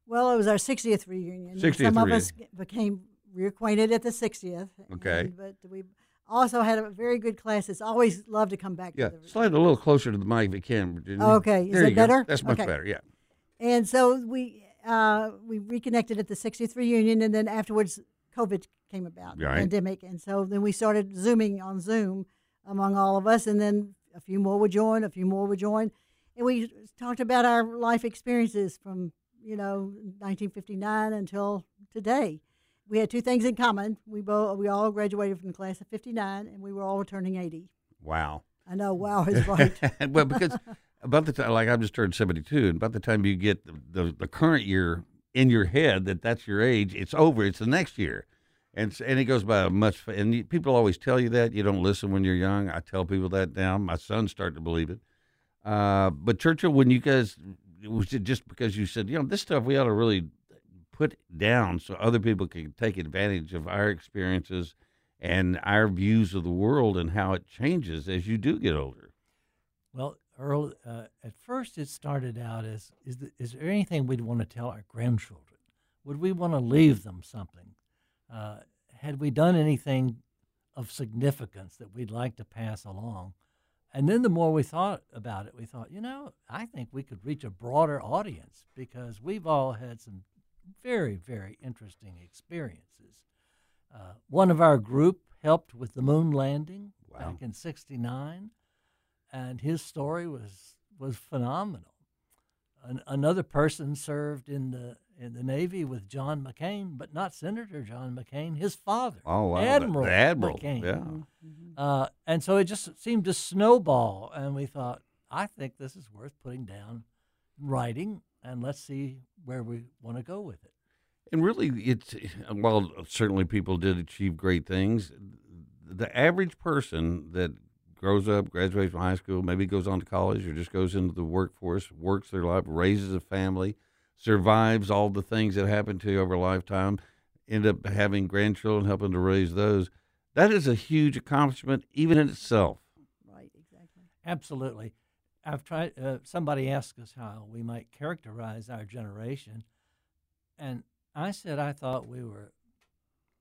Well, it was our 60th reunion. 60th Some of us became reacquainted at the 60th. Okay. and- but we also had a very good class. It's always love to come back Yeah. to the Slide a little closer to the mic if you can, Virginia. Okay. Is There that you go. better? That's much Okay. better, yeah. And so we uh, we reconnected at the 60th reunion, and then afterwards, COVID came about, the Right. pandemic, and so then we started zooming on Zoom among all of us, and then a few more would join, a few more would join, and we talked about our life experiences from you know 1959 until today. We had two things in common. We both we all graduated from the class of 59, and we were all returning 80. Wow. I know, wow is right. well, because about the time, like I've just turned 72, and about the time you get the, the, the current year in your head that that's your age, it's over. It's the next year. And, and it goes by much, and you, people always tell you that you don't listen when you're young. I tell people that now. My son's starting to believe it. Uh, but Churchill, when you guys, was it just because you said, you know, this stuff we ought to really put down so other people can take advantage of our experiences and our views of the world and how it changes as you do get older. Well, Earl, uh, at first it started out as is, th- is there anything we'd want to tell our grandchildren? Would we want to leave them something? Uh, had we done anything of significance that we'd like to pass along? And then the more we thought about it, we thought, you know, I think we could reach a broader audience because we've all had some very, very interesting experiences. Uh, one of our group helped with the moon landing back in '69, and his story was was phenomenal. An, another person served in the in the Navy with John McCain, but not Senator John McCain, his father, Oh, wow. Admiral, the Admiral, McCain. yeah. Uh, and so it just seemed to snowball, and we thought, I think this is worth putting down, writing, and let's see where we want to go with it. And really, it's while certainly people did achieve great things. The average person that grows up, graduates from high school, maybe goes on to college or just goes into the workforce, works their life, raises a family, survives all the things that happen to you over a lifetime, end up having grandchildren, helping to raise those. That is a huge accomplishment, even in itself. Right, exactly. Absolutely. I've tried. Uh, somebody asked us how we might characterize our generation, and I said I thought we were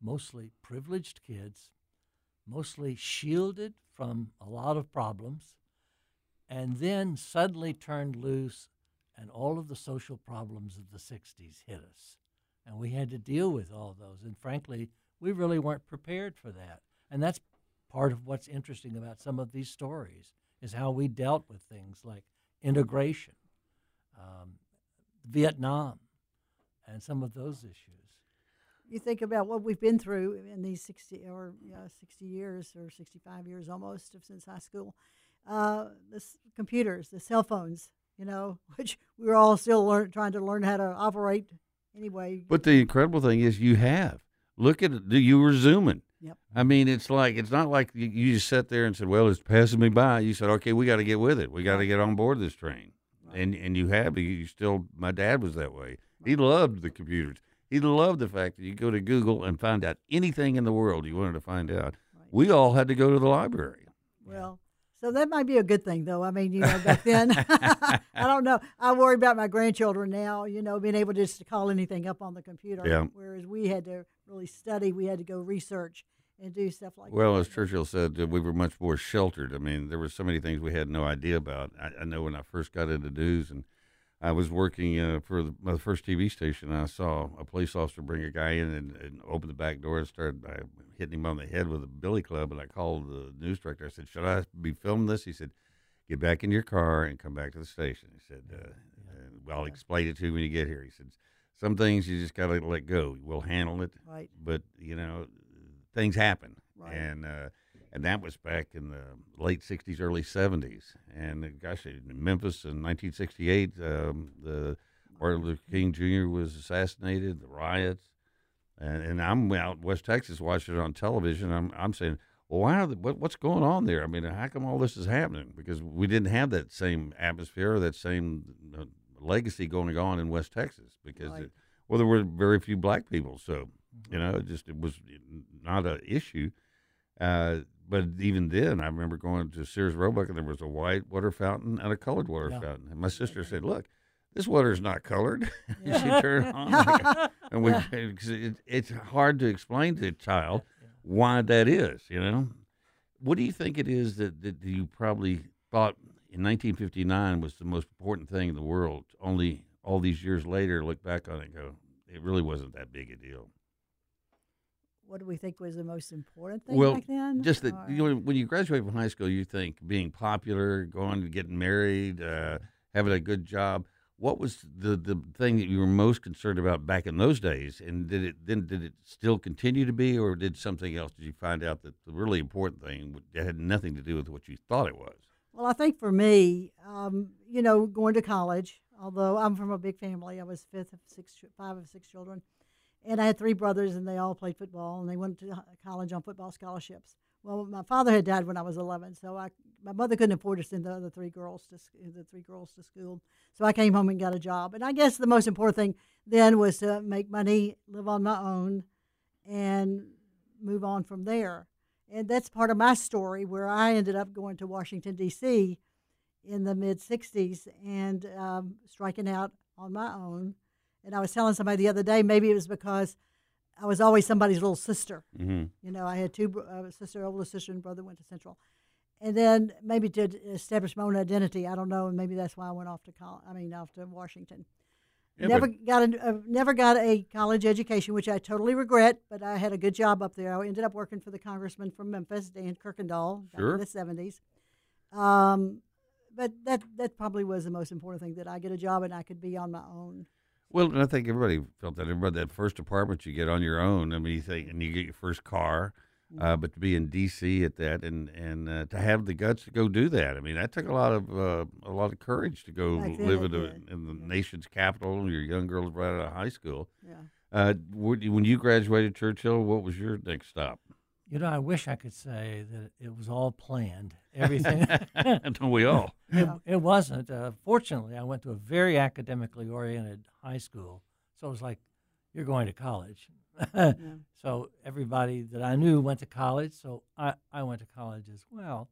mostly privileged kids, mostly shielded from a lot of problems, and then suddenly turned loose, and all of the social problems of the '60s hit us, and we had to deal with all those. And frankly, we really weren't prepared for that, and that's part of what's interesting about some of these stories is how we dealt with things like integration, um, Vietnam, and some of those issues. You think about what we've been through in these 60 or yeah, 60 years or 65 years almost of since high school. Uh, the s- computers, the cell phones, you know, which we were all still learn, trying to learn how to operate anyway. But the incredible thing is, you have. Look at it. You were zooming. Yep. I mean, it's like it's not like you, you just sat there and said, "Well, it's passing me by." You said, "Okay, we got to get with it. We got to get on board this train." And and you have. You still. My dad was that way. He loved the computers. He loved the fact that you go to Google and find out anything in the world you wanted to find out. We all had to go to the library. Well, so that might be a good thing, though. I mean, you know, back then, I don't know. I worry about my grandchildren now, you know, being able just to call anything up on the computer. Yeah. Whereas we had to really study, we had to go research and do stuff like Well, that. as Churchill said, we were much more sheltered. I mean, there were so many things we had no idea about. I, I know when I first got into news and I was working uh, for the, my first TV station, I saw a police officer bring a guy in and, and open the back door and started uh, hitting him on the head with a billy club. And I called the news director. I said, "Should I be filming this?" He said, "Get back in your car and come back to the station." He said, uh, "Well, I'll explain it to you when you get here." He said, "Some things you just got to let go. We'll handle it." Right. But you know, things happen, Right. and uh, and that was back in the late '60s, early '70s. And uh, gosh, in Memphis in 1968, um, the Martin Luther King Jr. was assassinated. The riots, and, and I'm out in West Texas watching it on television. I'm I'm saying, well, why are the, what, what's going on there? I mean, how come all this is happening? Because we didn't have that same atmosphere, that same uh, legacy going on in West Texas. Because Right. it, well, there were very few black people, so you know, it just it was not an issue. Uh, but even then, I remember going to Sears Roebuck, and there was a white water fountain and a colored water Yeah. fountain. And my sister said, "Look, this water is not colored." Yeah. she turned on, like- and we it, it's hard to explain to a child why that is. You know, what do you think it is that, that you probably thought in 1959 was the most important thing in the world? Only all these years later, look back on it and go, it really wasn't that big a deal. What do we think was the most important thing Well, back then? just that you know, when you graduate from high school, you think being popular, going to getting married, uh, having a good job. What was the the thing that you were most concerned about back in those days? And did it then did it still continue to be, or did something else? Did you find out that the really important thing that had nothing to do with what you thought it was? Well, I think for me, um, you know, going to college, although I'm from a big family, I was fifth of six, five of six children, and I had three brothers, and they all played football, and they went to college on football scholarships. Well, my father had died when I was 11, so I, my mother couldn't afford to send the other three girls to the three girls to school. So I came home and got a job. And I guess the most important thing then was to make money, live on my own, and move on from there. And that's part of my story where I ended up going to Washington, D.C. in the mid 60s and um, striking out on my own. And I was telling somebody the other day, maybe it was because I was always somebody's little sister. Mm-hmm. You know, I had two uh, sister, older sister, and brother went to Central, and then maybe to establish my own identity. I don't know, and maybe that's why I went off to college. I mean, off to Washington. Yeah, never got a uh, never got a college education, which I totally regret. But I had a good job up there. I ended up working for the congressman from Memphis, Dan Kuykendall, back Sure. in the seventies. Um, but that that probably was the most important thing that I get a job and I could be on my own. Well, I think everybody felt that. Everybody that first apartment you get on your own. I mean, you think, and you get your first car. Mm-hmm. Uh, but to be in D.C. at that, and and uh, to have the guts to go do that, I mean, that took a lot of uh, a lot of courage to go Back live in, a, in the nation's capital. Your young girls right out of high school. Yeah. Uh, when you graduated Churchill, what was your next stop? You know, I wish I could say that it was all planned. Everything. Don't we all? It, it wasn't. Uh, fortunately, I went to a very academically oriented high school, so it was like, you're going to college. So everybody that I knew went to college, so I, I went to college as well,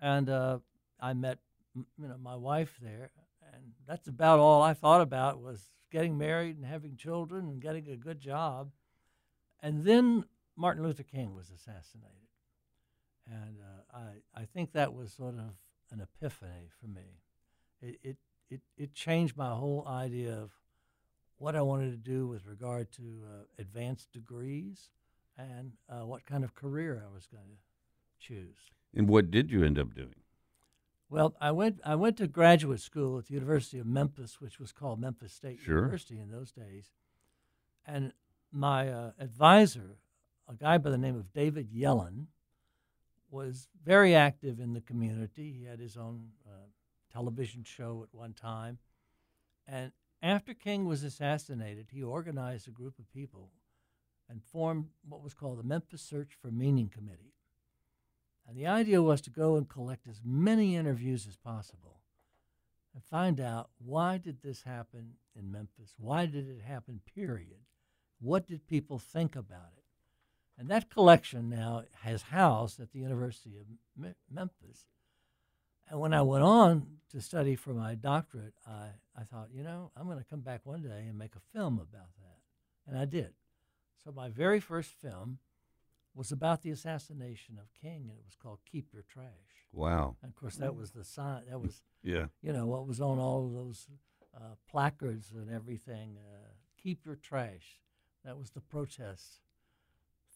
and uh, I met you know my wife there, and that's about all I thought about was getting married and having children and getting a good job, and then Martin Luther King was assassinated, and uh, I I think that was sort of an epiphany for me. It it it, it changed my whole idea of what I wanted to do with regard to uh, advanced degrees and uh, what kind of career I was going to choose. And what did you end up doing? Well, I went I went to graduate school at the University of Memphis, which was called Memphis State Sure. University in those days, and my uh, advisor, a guy by the name of David Yellin, was very active in the community. He had his own uh, television show at one time, and after King was assassinated, he organized a group of people and formed what was called the Memphis Search for Meaning Committee. And the idea was to go and collect as many interviews as possible and find out why did this happen in Memphis? Why did it happen, period? What did people think about it? And that collection now has housed at the University of Me- Memphis. And when I went on to study for my doctorate, I, I thought, you know, I'm going to come back one day and make a film about that. And I did. So my very first film was about the assassination of King, and it was called "Keep Your Trash." Wow. And of course, that was the sign. That was Yeah. you know what was on all of those uh, placards and everything. Uh, Keep your trash. That was the protest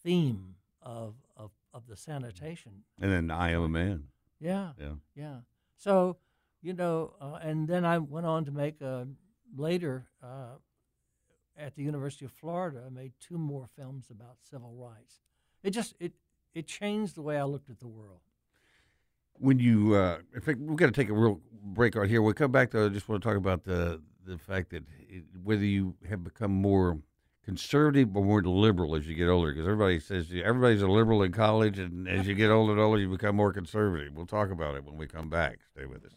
theme of of, of the sanitation. And then I am a man. Yeah. Yeah. Yeah. So, you know, uh, and then I went on to make uh, later uh, at the University of Florida. I made two more films about civil rights. It just it it changed the way I looked at the world. When you, uh, in fact, we've got to take a real break right here. We'll come back though. I just want to talk about the the fact that it, whether you have become more conservative but more liberal as you get older, because everybody says everybody's a liberal in college, and as you get older and older, you become more conservative. We'll talk about it when we come back. Stay with us.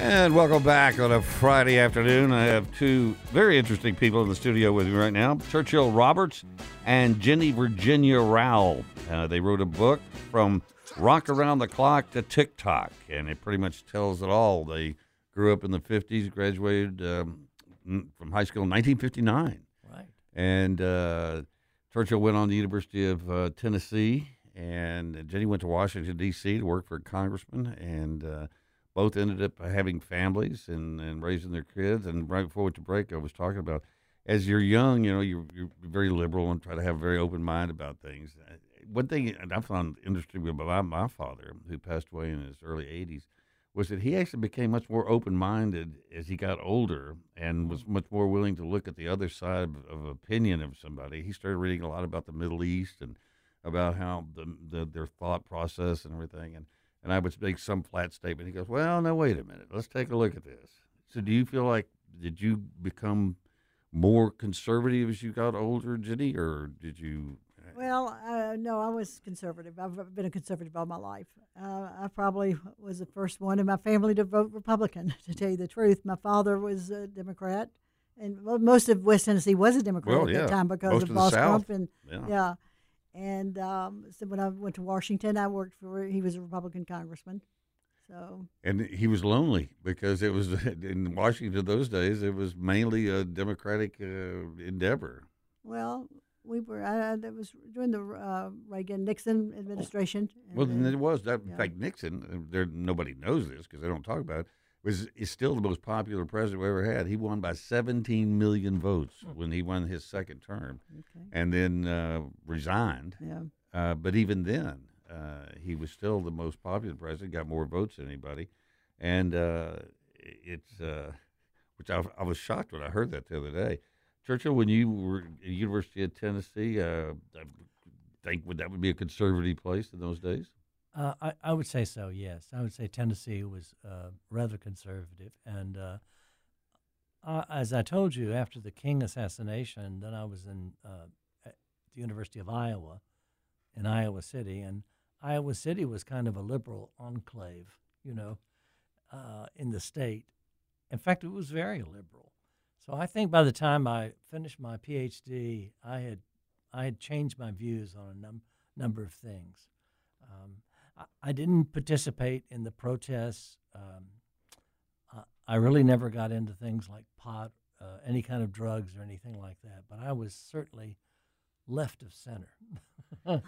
And welcome back on a Friday afternoon. I have two very interesting people in the studio with me right now Churchill Roberts and Jenny Virginia Rowe. Uh, they wrote a book from rock around the clock to TikTok, and it pretty much tells it all. They grew up in the 50s, graduated um, from high school in 1959. Right. And uh, Churchill went on to the University of uh, Tennessee, and Jenny went to Washington, D.C. to work for a congressman, and uh, both ended up having families and, and raising their kids. And right before we went to break, I was talking about as you're young, you know, you're, you're very liberal and try to have a very open mind about things. One thing and I found interesting about my, my father, who passed away in his early 80s, was that he actually became much more open-minded as he got older and mm-hmm. was much more willing to look at the other side of, of opinion of somebody. He started reading a lot about the Middle East and about how the, the their thought process and everything. And and I would make some flat statement. He goes, "Well, no, wait a minute. Let's take a look at this." So, do you feel like did you become more conservative as you got older, Jenny, or did you? Well, uh, no, I was conservative. I've been a conservative all my life. Uh, I probably was the first one in my family to vote Republican, to tell you the truth. My father was a Democrat, and well, most of West Tennessee was a Democrat well, at yeah. that time because most of, of Boss South. Crump. And, yeah. yeah. And um, so when I went to Washington, I worked for, he was a Republican congressman. So. And he was lonely because it was in Washington those days. It was mainly a Democratic uh, endeavor. Well, we were. Uh, that was during the uh, Reagan Nixon administration. Well, then it was that. In yeah. fact, Nixon. uh, There, nobody knows this because they don't talk about it. Was is still the most popular president we ever had. He won by 17 million votes when he won his second term, Okay. and then uh, resigned. Yeah. Uh, but even then, uh, he was still the most popular president. Got more votes than anybody, and uh, it's uh, which I, I was shocked when I heard that the other day. Churchill, when you were at the University of Tennessee, uh, I think would that would be a conservative place in those days? Uh, I, I would say so, yes. I would say Tennessee was uh, rather conservative. And uh, as I told you, after the King assassination, then I was in uh, at the University of Iowa in Iowa City. And Iowa City was kind of a liberal enclave, you know, uh, in the state. In fact, it was very liberal. So I think by the time I finished my PhD, I had I had changed my views on a num- number of things. Um, I, I didn't participate in the protests. Um, I, I really never got into things like pot, uh, any kind of drugs or anything like that. But I was certainly left of center.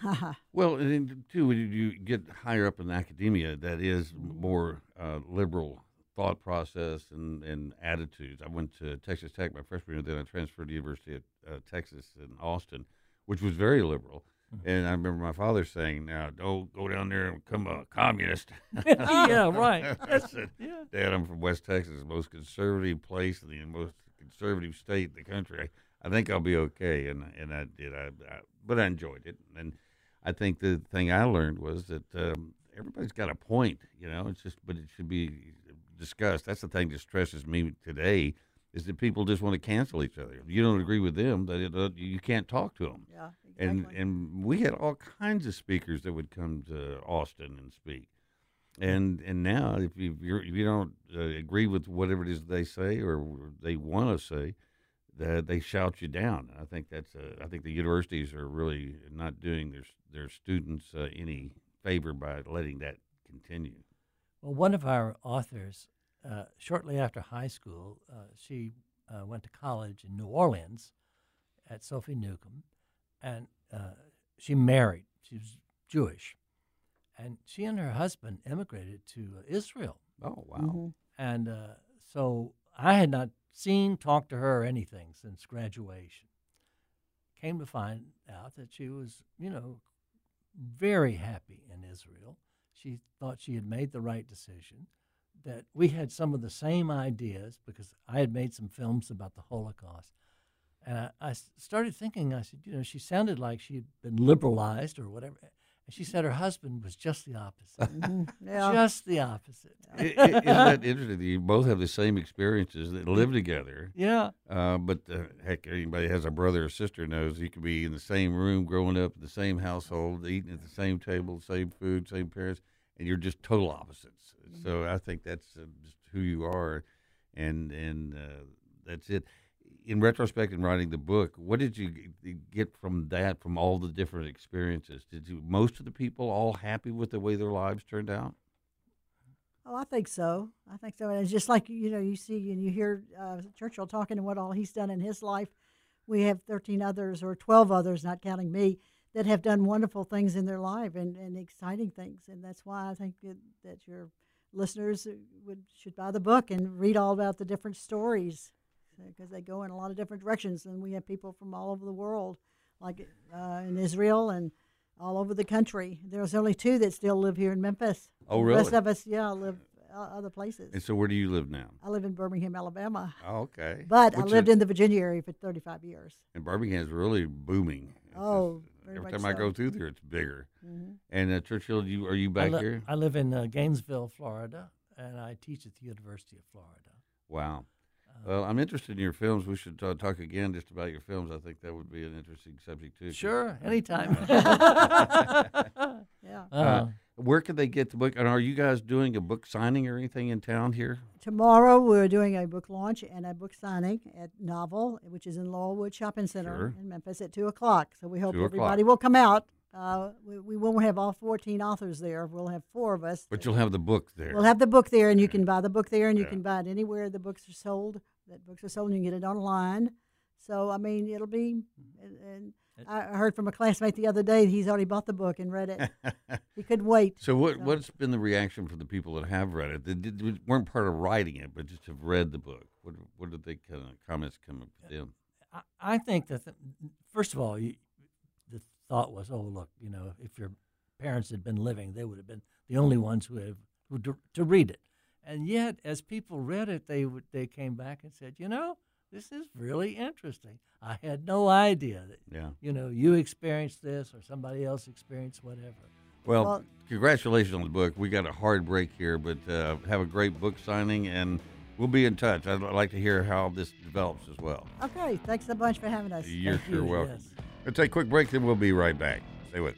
Well, and then, too, when you get higher up in academia, that is more uh, liberal thought process and, and attitudes. I went to Texas Tech my freshman year, and then I transferred to the University of uh, Texas in Austin, which was very liberal. And I remember my father saying, "Now don't go down there and become a communist." Yeah, right. Said, "Dad, I'm from West Texas, the most conservative place in the most conservative state in the country. I, I think I'll be okay." And and I did. I, I but I enjoyed it. And I think the thing I learned was that um, everybody's got a point. You know, it's just, but it should be discussed. That's the thing that stresses me today. Is that people just want to cancel each other? If you don't agree with them, that it, uh, you can't talk to them. Yeah, And exactly. and and we had all kinds of speakers that would come to Austin and speak. And and now if you if, you're, if you don't uh, agree with whatever it is they say or they want to say, that they shout you down. I think that's uh, I think the universities are really not doing their their students uh, any favor by letting that continue. Well, one of our authors, uh, shortly after high school, uh, she uh, went to college in New Orleans at Sophie Newcomb, and uh, she married. She was Jewish, and she and her husband immigrated to uh, Israel. Oh wow! Mhm. And uh, so I had not seen, talked to her or anything since graduation. Came to find out that she was, you know, very happy in Israel. She thought she had made the right decision, that we had some of the same ideas because I had made some films about the Holocaust. And I started thinking, I said, you know, she sounded like she had been liberalized or whatever. And she said her husband was just the opposite. Yeah. Just the opposite. I- I- Isn't that interesting? that You both have the same experiences that live together. Yeah. Uh, but uh, heck, anybody has a brother or sister knows you could be in the same room, growing up in the same household, eating at the same table, same food, same parents, and you're just total opposites. So I think that's uh, just who you are, and and uh, that's it. In retrospect, in writing the book, what did you get from that? From all the different experiences, did you most of the people all happy with the way their lives turned out? Oh, I think so. I think so. And it's just like you know, you see and you hear uh, Churchill talking and what all he's done in his life. We have 13 others or 12 others, not counting me, that have done wonderful things in their life and, and exciting things. And that's why I think that, that your listeners uh, would should buy the book and read all about the different stories because they go in a lot of different directions. And we have people from all over the world, like uh, in Israel and all over the country. There's only two that still live here in Memphis. Oh, really? The rest of us, yeah, live uh, other places. And so, where do you live now? I live in Birmingham, Alabama. Oh, okay. But I lived in the Virginia area for 35 years. And Birmingham's really booming. It's Oh, very every much time I go through there, it's bigger. Mhm. And uh, Churchill, you are you I back li- here? I live in uh, Gainesville, Florida, and I teach at the University of Florida. Wow. Uh, Well, I'm interested in your films. We should uh, talk again just about your films. I think that would be an interesting subject too. Sure, anytime. Yeah. Uh, Uh-huh. Where could they get the book? And are you guys doing a book signing or anything in town here? Tomorrow we're doing a book launch and a book signing at Novel, which is in Laurelwood Shopping Center Sure. in Memphis at two o'clock. So we hope everybody will come out. Uh, we, we won't have all 14 authors there. We'll have four of us. But you'll have the book there. We'll have the book there, and you can buy the book there, and you Yeah. can buy it anywhere the books are sold. That books are sold, and you can get it online. So I mean, it'll be. And, and I I heard from a classmate the other day he's already bought the book and read it. he couldn't wait. So what what's been the reaction from the people that have read it? They, did, weren't part of writing it, but just have read the book. What what did they kind of comments come up with them? I, I think that, the, first of all, you, the thought was, oh, look, you know, if your parents had been living, they would have been the only ones who have who to, to read it. And yet, as people read it, they would they came back and said, you know, this is really interesting. I had no idea that, Yeah. you know, you experienced this or somebody else experienced whatever. Well, Well- congratulations on the book. We got a hard break here, but uh, have a great book signing, and we'll be in touch. I'd like to hear how this develops as well. Okay, thanks a bunch for having us. You're Thank sure you, welcome. yes. Let's take a quick break, then we'll be right back. Stay with.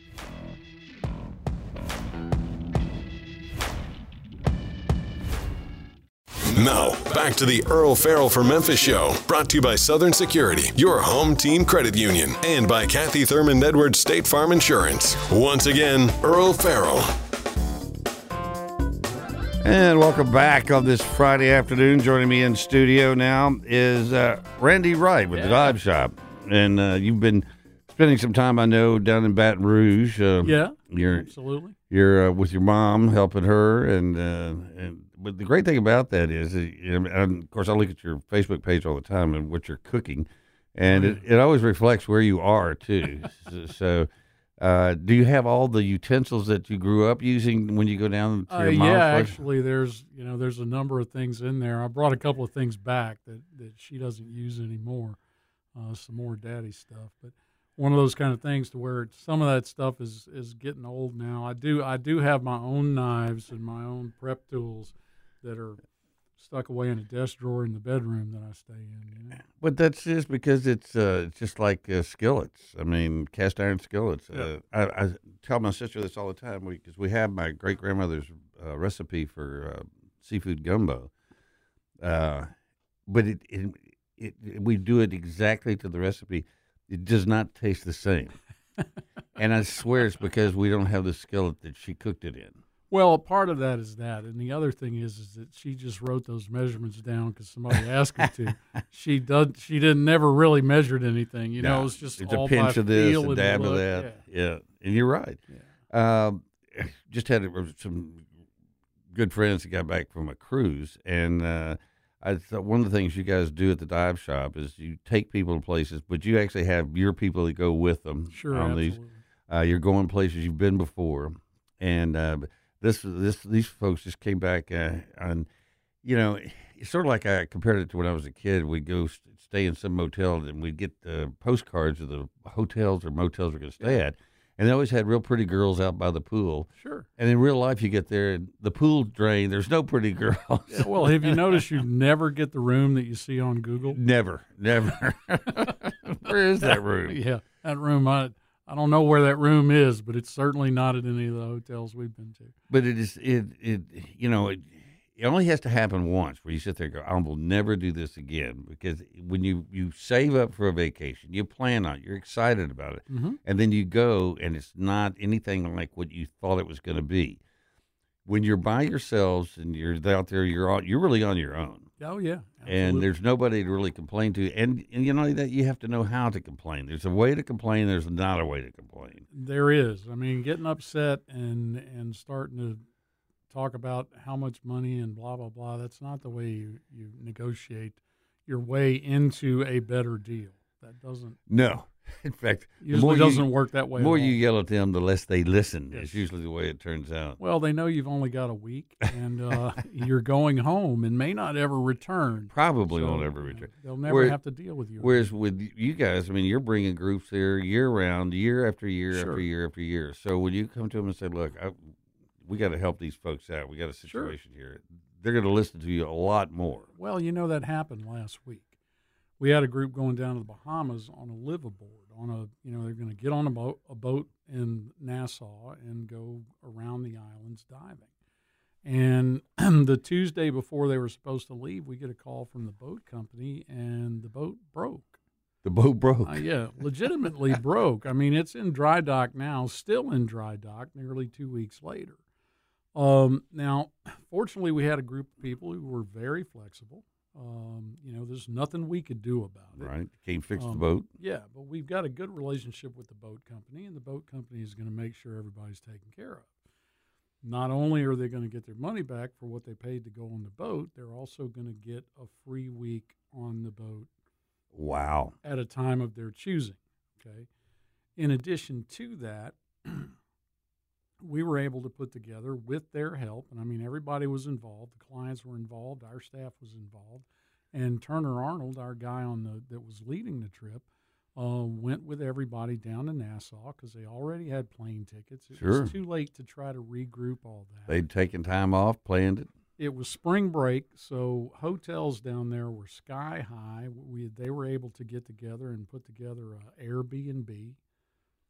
Now, back to the Earl Farrell for Memphis show, brought to you by Southern Security, your home team credit union, and by Kathy Thurman Edwards State Farm Insurance. Once again, Earl Farrell. And welcome back on this Friday afternoon. Joining me in studio now is uh, Randy Wright with the Dive Shop, and uh, you've been spending some time, I know, down in Baton Rouge. Uh, Yeah, you're absolutely. you're uh, with your mom, helping her, and uh, and but the great thing about that is, and of course, I look at your Facebook page all the time and what you're cooking, and it, it always reflects where you are too. so. so uh, do you have all the utensils that you grew up using when you go down to Uh, your mom's yeah, place? actually, there's you know there's a number of things in there. I brought a couple of things back that that she doesn't use anymore. Uh, some more daddy stuff, but one of those kind of things to where some of that stuff is is getting old now. I do I do have my own knives and my own prep tools that are stuck away in a desk drawer in the bedroom that I stay in. You know? But that's just because it's uh, just like uh, skillets. I mean, cast iron skillets. Uh, I, I tell my sister this all the time because we, have my great grandmother's uh, recipe for uh, seafood gumbo. Uh, but it, it, it, we do it exactly to the recipe. It does not taste the same. and I swear it's because we don't have the skillet that she cooked it in. Well, part of that is that, and the other thing is, is that she just wrote those measurements down because somebody asked her to. She does. She didn't never really measured anything. You know, No, it's just it's all a pinch by of this, feel a and dab of that. Yeah. and you're right. Um, just had some good friends that got back from a cruise, and uh, I thought one of the things you guys do at the dive shop is you take people to places, but you actually have your people that go with them Sure, on these. Uh, you're going places you've been before, and uh, this this these folks just came back uh, on, you know, it's sort of like I compared it to when I was a kid. We'd go st- stay in some motel, and we'd get uh, postcards of the hotels or motels we're going to stay at, and they always had real pretty girls out by the pool. Sure. And in real life, you get there, and the pool drain. There's no pretty girls. Yeah, well, have you noticed you never get the room that you see on Google? Never, never. Where is that room? yeah, that room. I I don't know where that room is, but it's certainly not at any of the hotels we've been to. But it is it it you know it, it only has to happen once where you sit there and go I will never do this again because when you you save up for a vacation you plan on it you're excited about it Mhm. and then you go and it's not anything like what you thought it was going to be when you're by yourselves and you're out there you're on you're really on your own Oh yeah, and there's nobody to really complain to and, and you know that you have to know how to complain there's a way to complain there's not a way to complain There is. I mean, getting upset and and starting to talk about how much money and blah blah blah. That's not the way you you negotiate your way into a better deal. That doesn't. No. In fact, Usually more doesn't you, work that way The more you yell at them, the less they listen. Yes. It's usually the way it turns out. Well, they know you've only got a week, and uh, you're going home, and may not ever return. Probably So, won't ever return. They'll never Where- have to deal with you. Whereas with you guys, I mean, you're bringing groups there year round, year after year Sure. after year after year. So when you come to them and say, "Look, I, we got to help these folks out. We got a Sure. situation here," they're going to listen to you a lot more. Well, you know that happened last week. We had a group going down to the Bahamas on a liveaboard. On a, you know, they're going to get on a boat, a boat in Nassau and go around the islands diving. And the Tuesday before they were supposed to leave, we get a call from the boat company, and the boat broke. The boat broke. Uh, yeah, legitimately broke. I mean, it's in dry dock now, still in dry dock, nearly two weeks later. Um, now, fortunately, we had a group of people who were very flexible. Um, you know, there's nothing we could do about it. Right? Can't fix the Um, boat. Yeah, but we've got a good relationship with the boat company, and the boat company is going to make sure everybody's taken care of. Not only are they going to get their money back for what they paid to go on the boat, they're also going to get a free week on the boat Wow. at a time of their choosing. Okay. In addition to that, we were able to put together with their help, and I mean, everybody was involved. The clients were involved, our staff was involved, and Turner Arnold, our guy on the that was leading the trip, uh, went with everybody down to Nassau because they already had plane tickets. It Sure. was too late to try to regroup all that. They'd taken time off, planned it. It was spring break, so hotels down there were sky high. We they were able to get together and put together a Airbnb,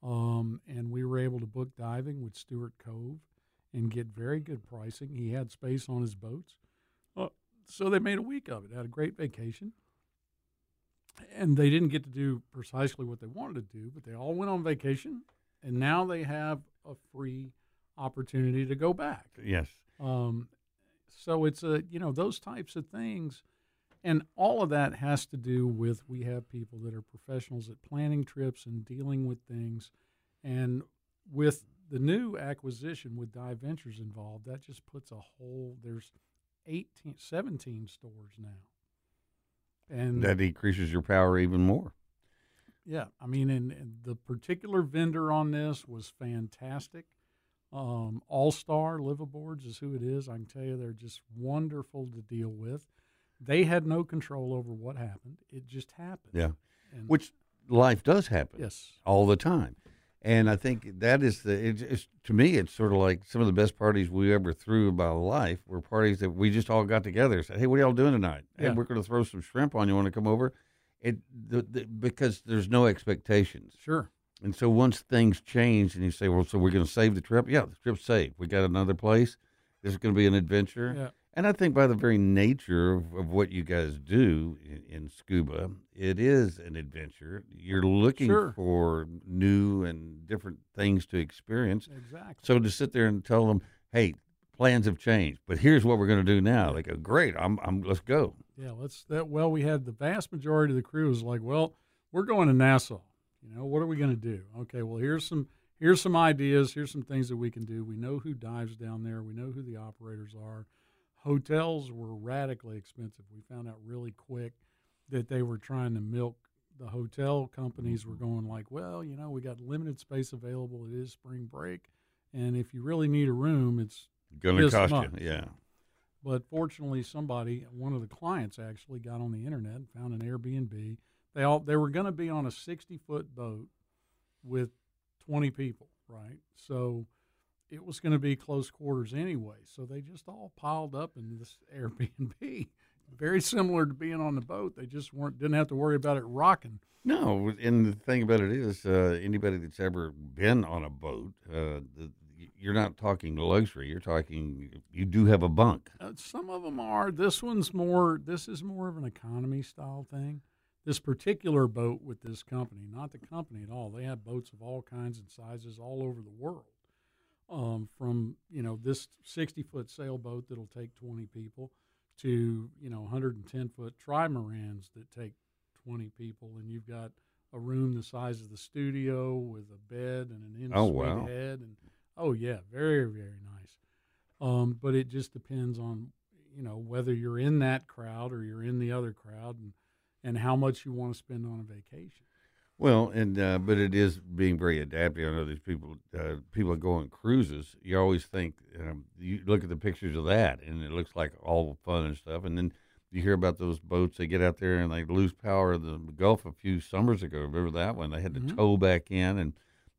um, and we were able to book diving with Stuart Cove and get very good pricing. He had space on his boats, uh, so they made a week of it. Had a great vacation, and they didn't get to do precisely what they wanted to do, but they all went on vacation, and now they have a free opportunity to go back. Yes. Um, so it's a you know those types of things, and all of that has to do with we have people that are professionals at planning trips and dealing with things, and with the new acquisition with Dive Ventures involved, that just puts a whole there's 18, 17 stores now, and That decreases your power even more. yeah, I mean, and, and the particular vendor on this was fantastic. Um, All Star Liveaboards is who it is. I can tell you they're just wonderful to deal with. They had no control over what happened. It just happened. Yeah. And- Which life does happen. Yes. All the time. And I think that is the, it's, it's, to me, it's sort of like some of the best parties we ever threw my life were parties that we just all got together and said, hey, what are y'all doing tonight? Hey, we're going to throw some shrimp on. You want to come over? It the, the, Because there's no expectations. Sure. And so once things change and you say, well, so we're going to save the trip? Yeah, the trip's saved. We got another place. This is going to be an adventure. Yeah. And I think by the very nature of, of what you guys do in, in scuba, it is an adventure. You're looking Sure. for new and different things to experience. Exactly. So to sit there and tell them, hey, plans have changed, but here's what we're going to do now. They go, great, I'm, I'm, let's go. Yeah, let's that. Well, we had the vast majority of the crew was like, well, we're going to Nassau. You know, what are we going to do? Okay, well, here's some here's some ideas. Here's some things that we can do. We know who dives down there. We know who the operators are. Hotels were radically expensive. We found out really quick that they were trying to milk the hotel companies were mm-hmm. going like, well, you know, we got limited space available. It is spring break, and if you really need a room, it's Going to cost much. you. Yeah. But fortunately, somebody, one of the clients, actually got on the internet and found an Airbnb. They all they were going to be on a sixty foot boat with twenty people, right? So it was going to be close quarters anyway. So they just all piled up in this Airbnb. Very similar to being on the boat. They just weren't didn't have to worry about it rocking. No, and the thing about it is, uh, anybody that's ever been on a boat, uh, the, you're not talking luxury. You're talking, you do have a bunk. Uh, some of them are. This one's more. This is more of an economy style thing. This particular boat with this company, not the company at all. They have boats of all kinds and sizes all over the world. Um, from you know this 60 foot sailboat that'll take 20 people to you know 110 foot trimarans that take 20 people, and you've got a room the size of the studio with a bed and an in Oh, wow. head, and oh yeah, very very nice. Um, but it just depends on you know whether you're in that crowd or you're in the other crowd, and and how much you want to spend on a vacation. Well, and uh, but it is being very adaptive. I know these people uh, people are going cruises. You always think um, you look at the pictures of that, and it looks like all fun and stuff. And then you hear about those boats. They get out there and they lose power in the Gulf a few summers ago. Remember that one? They had to Mhm. tow back in, and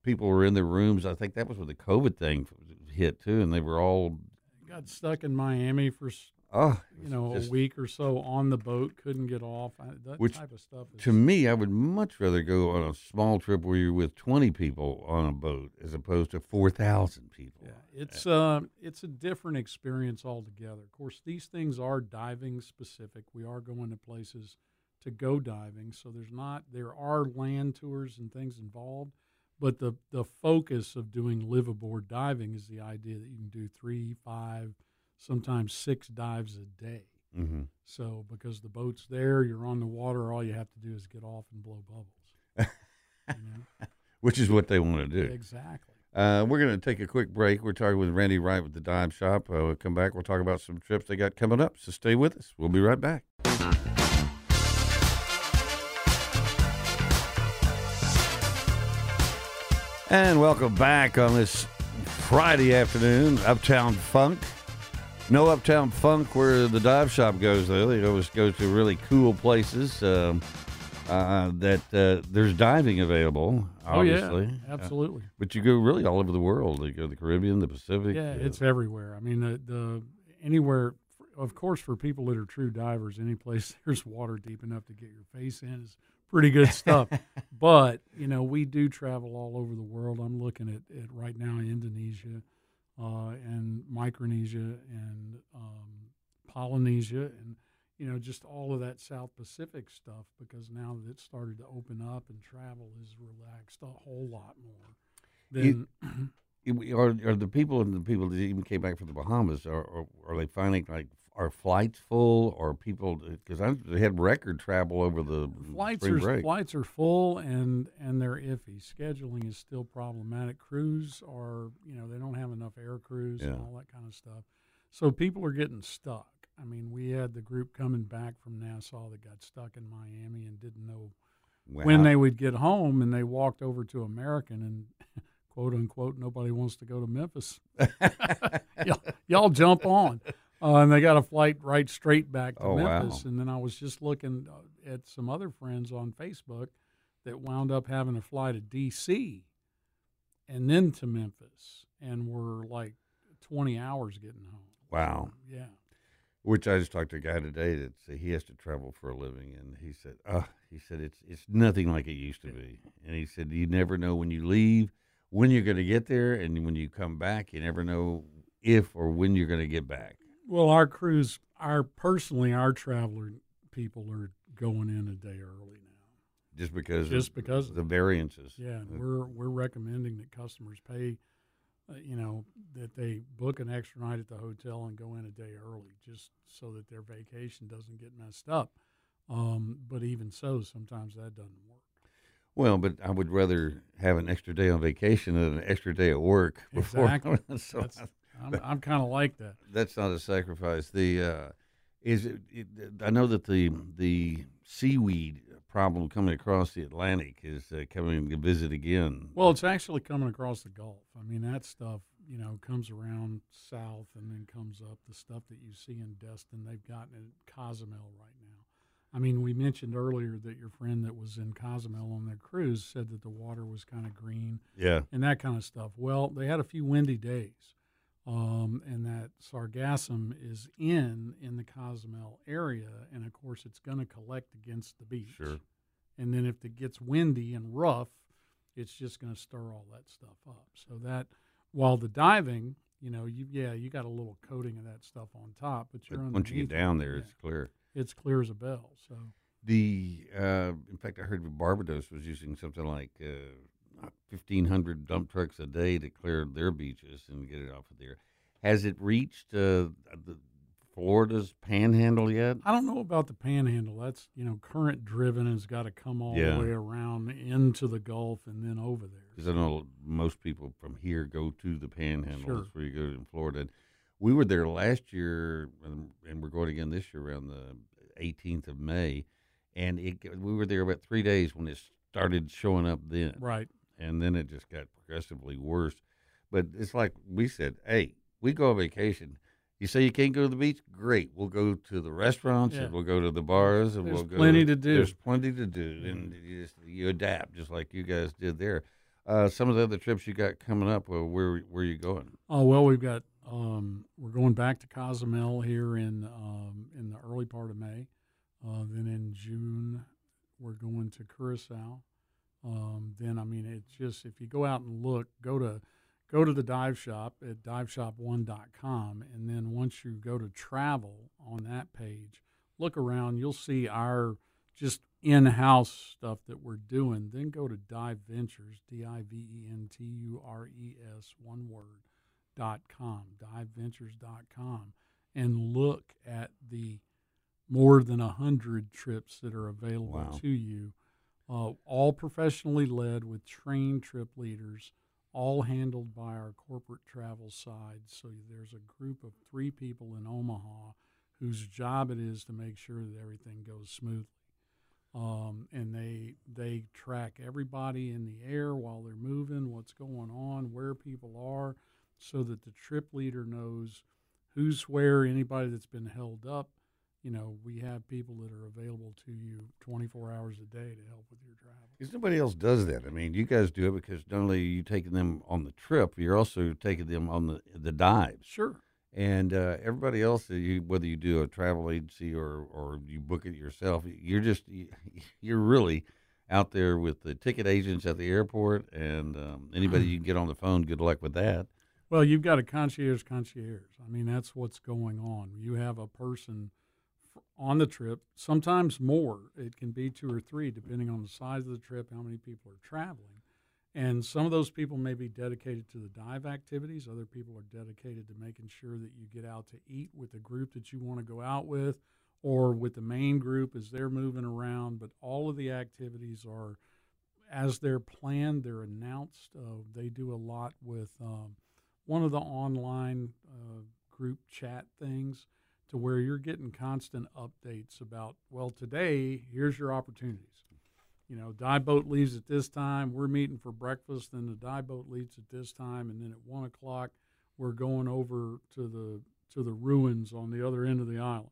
people were in their rooms. I think that was when the COVID thing hit too, and they were all Got stuck in Miami for oh, you know just- a week or so on the boat, couldn't get off. That Which type of stuff. Is, to me, I would much rather go on a small trip where you're with 20 people on a boat as opposed to 4,000 people. Yeah, it's uh, it's a different experience altogether. Of course, these things are diving specific. We are going to places to go diving, so there's not there are land tours and things involved, but the the focus of doing live aboard diving is the idea that you can do three, five, sometimes six dives a day. Mhm. So because the boat's there, you're on the water. All you have to do is get off and blow bubbles. you know? Which is what they want to do. Exactly. Uh, we're going to take a quick break. We're talking with Randy Wright with the Dive Shop. Uh, we'll come back. We'll talk about some trips they got coming up. So stay with us. We'll be right back. And welcome back on this Friday afternoon, Uptown Funk. No Uptown Funk where the dive shop goes, though. They always go to really cool places um, uh, that uh, there's diving available, Oh, yeah. obviously. Uh, Absolutely. but you go really all over the world. You go to the Caribbean, the Pacific. Yeah, uh, it's everywhere. I mean, the, the anywhere, of course, for people that are true divers, any place there's water deep enough to get your face in is pretty good stuff. but you know, we do travel all over the world. I'm looking at, at right now Indonesia, and Micronesia and um, Polynesia, and you know, just all of that South Pacific stuff. Because now that it's started to open up and travel is relaxed a whole lot more. You- are are the people and the people that even came back from the Bahamas are are, are they finding like are flights full or people because I had record travel over the flights are break. flights are full and and they're iffy. Scheduling is still problematic. Crews are you know they don't have enough air crews and all that kind of stuff. So people are getting stuck. I mean, we had the group coming back from Nassau that got stuck in Miami and didn't know when they would get home, and they walked over to American and. "Quote unquote," nobody wants to go to Memphis. y'all, y'all jump on, uh, and they got a flight right straight back to Oh, wow. Memphis. And then I was just looking uh, at some other friends on Facebook that wound up having to fly to D.C. and then to Memphis, and were like 20 hours getting home. Wow. Yeah. Which I just talked to a guy today that said he has to travel for a living, and he said, "Uh, he said it's it's nothing like it used to be." And he said, "You never know when you leave, when you're going to get there, and when you come back, you never know if or when you're going to get back." Well, our crews, our personally, our traveler people are going in a day early now. Just because, Just of because the variances. Yeah, and we're we're recommending that customers pay, uh, you know, that they book an extra night at the hotel and go in a day early, just so that their vacation doesn't get messed up. Um, but even so, sometimes that doesn't work. Well, but I would rather have an extra day on vacation than an extra day at work. Before, Exactly. so That's- I'm- I'm kinda like that. That's not a sacrifice. The uh, is it, it, I know that the the seaweed problem coming across the Atlantic is uh, coming to visit again. Well, it's actually coming across the Gulf. I mean, that stuff, you know, comes around south and then comes up. The stuff that you see in Destin, they've gotten it at Cozumel right now. I mean, we mentioned earlier that your friend that was in Cozumel on their cruise said that the water was kind of green. Yeah. And that kind of stuff. Well, they had a few windy days. Um, and that sargassum is in in the Cozumel area, and of course, it's going to collect against the beach. Sure. And then if it gets windy and rough, it's just going to stir all that stuff up. So that while the diving, you know, you yeah, you got a little coating of that stuff on top, but you're But once you get down there, it's clear. It's clear as a bell. So The uh, in fact, I heard Barbados was using something like uh, fifteen hundred dump trucks a day to clear their beaches and get it off of there. Has it reached uh, the Florida's Panhandle yet? I don't know about the panhandle. That's you know current driven it's got to come all Yeah. the way around into the Gulf and then over there. Because I know most people from here go to the Panhandle. Sure. That's where you go in Florida. We were there last year, and, and we're going again this year around the 18th of May. and it we were there about three days when it started showing up then. Right. And then it just got progressively worse. But it's like we said, hey, we go on vacation. You say you can't go to the beach? Great. We'll go to the restaurants Yeah. and we'll go to the bars and There's we'll go. plenty to do. There's plenty to do, and you just you adapt just like you guys did there. Uh, some of the other trips you got coming up, well, where where are you going? Oh well, we've got um, we're going back to Cozumel here in um, in the early part of May. Uh, then in June, we're going to Curacao. Um, then I mean, it's just if you go out and look, go to go to the dive shop at diveshop1.com, and then once you go to travel on that page, look around. You'll see our just in-house stuff that we're doing. Then go to Dive Ventures, D-I-V-E-N-T-U-R-E-S, one word, dot com, diveventures.com, and look at the more than a hundred trips that are available Wow. to you, uh, all professionally led with trained trip leaders, all handled by our corporate travel side. So there's a group of three people in Omaha whose job it is to make sure that everything goes smoothly. Um, and they they track everybody in the air while they're moving, what's going on, where people are, so that the trip leader knows who's where. Anybody that's been held up, you know, we have people that are available to you 24 hours a day to help with your travel. Because nobody else does that. I mean, you guys do it because not only are you taking them on the trip, you're also taking them on the the dives. Sure. And uh, everybody else, you, whether you do a travel agency or or you book it yourself, you're just you're really out there with the ticket agents at the airport and um, anybody you can get on the phone. Good luck with that. Well, you've got a concierge concierge. I mean, that's what's going on. You have a person on the trip, sometimes more. It can be two or three, depending on the size of the trip, how many people are traveling. And some of those people may be dedicated to the dive activities. Other people are dedicated to making sure that you get out to eat with the group that you want to go out with or with the main group as they're moving around. But all of the activities are as they're planned, they're announced. Uh, they do a lot with um, one of the online uh, group chat things to where you're getting constant updates about, well, today, here's your opportunities. You know, dive boat leaves at this time. We're meeting for breakfast. Then the dive boat leaves at this time, and then at one o'clock, we're going over to the to the ruins on the other end of the island.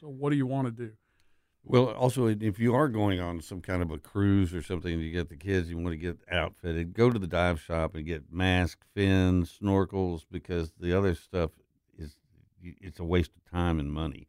So, what do you want to do? Well, also, if you are going on some kind of a cruise or something, you get the kids, you want to get outfitted, go to the dive shop and get mask, fins, snorkels, because the other stuff it's a waste of time and money.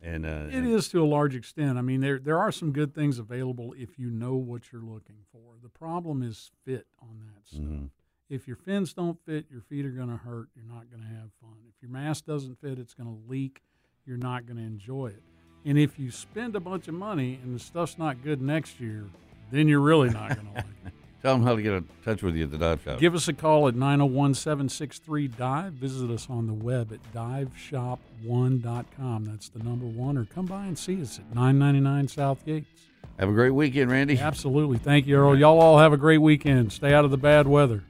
And uh, It is to a large extent. I mean, there there are some good things available if you know what you're looking for. The problem is fit on that stuff. Mhm. If your fins don't fit, your feet are going to hurt. You're not going to have fun. If your mask doesn't fit, it's going to leak. You're not going to enjoy it. And if you spend a bunch of money and the stuff's not good next year, then you're really not going to like it. Tell them how to get in touch with you at the dive shop. Give us a call at 901 763 Dive. Visit us on the web at diveshop1.com. That's the number one. Or come by and see us at 999 South Yates. Have a great weekend, Randy. Absolutely. Thank you, Earl. Y'all all have a great weekend. Stay out of the bad weather.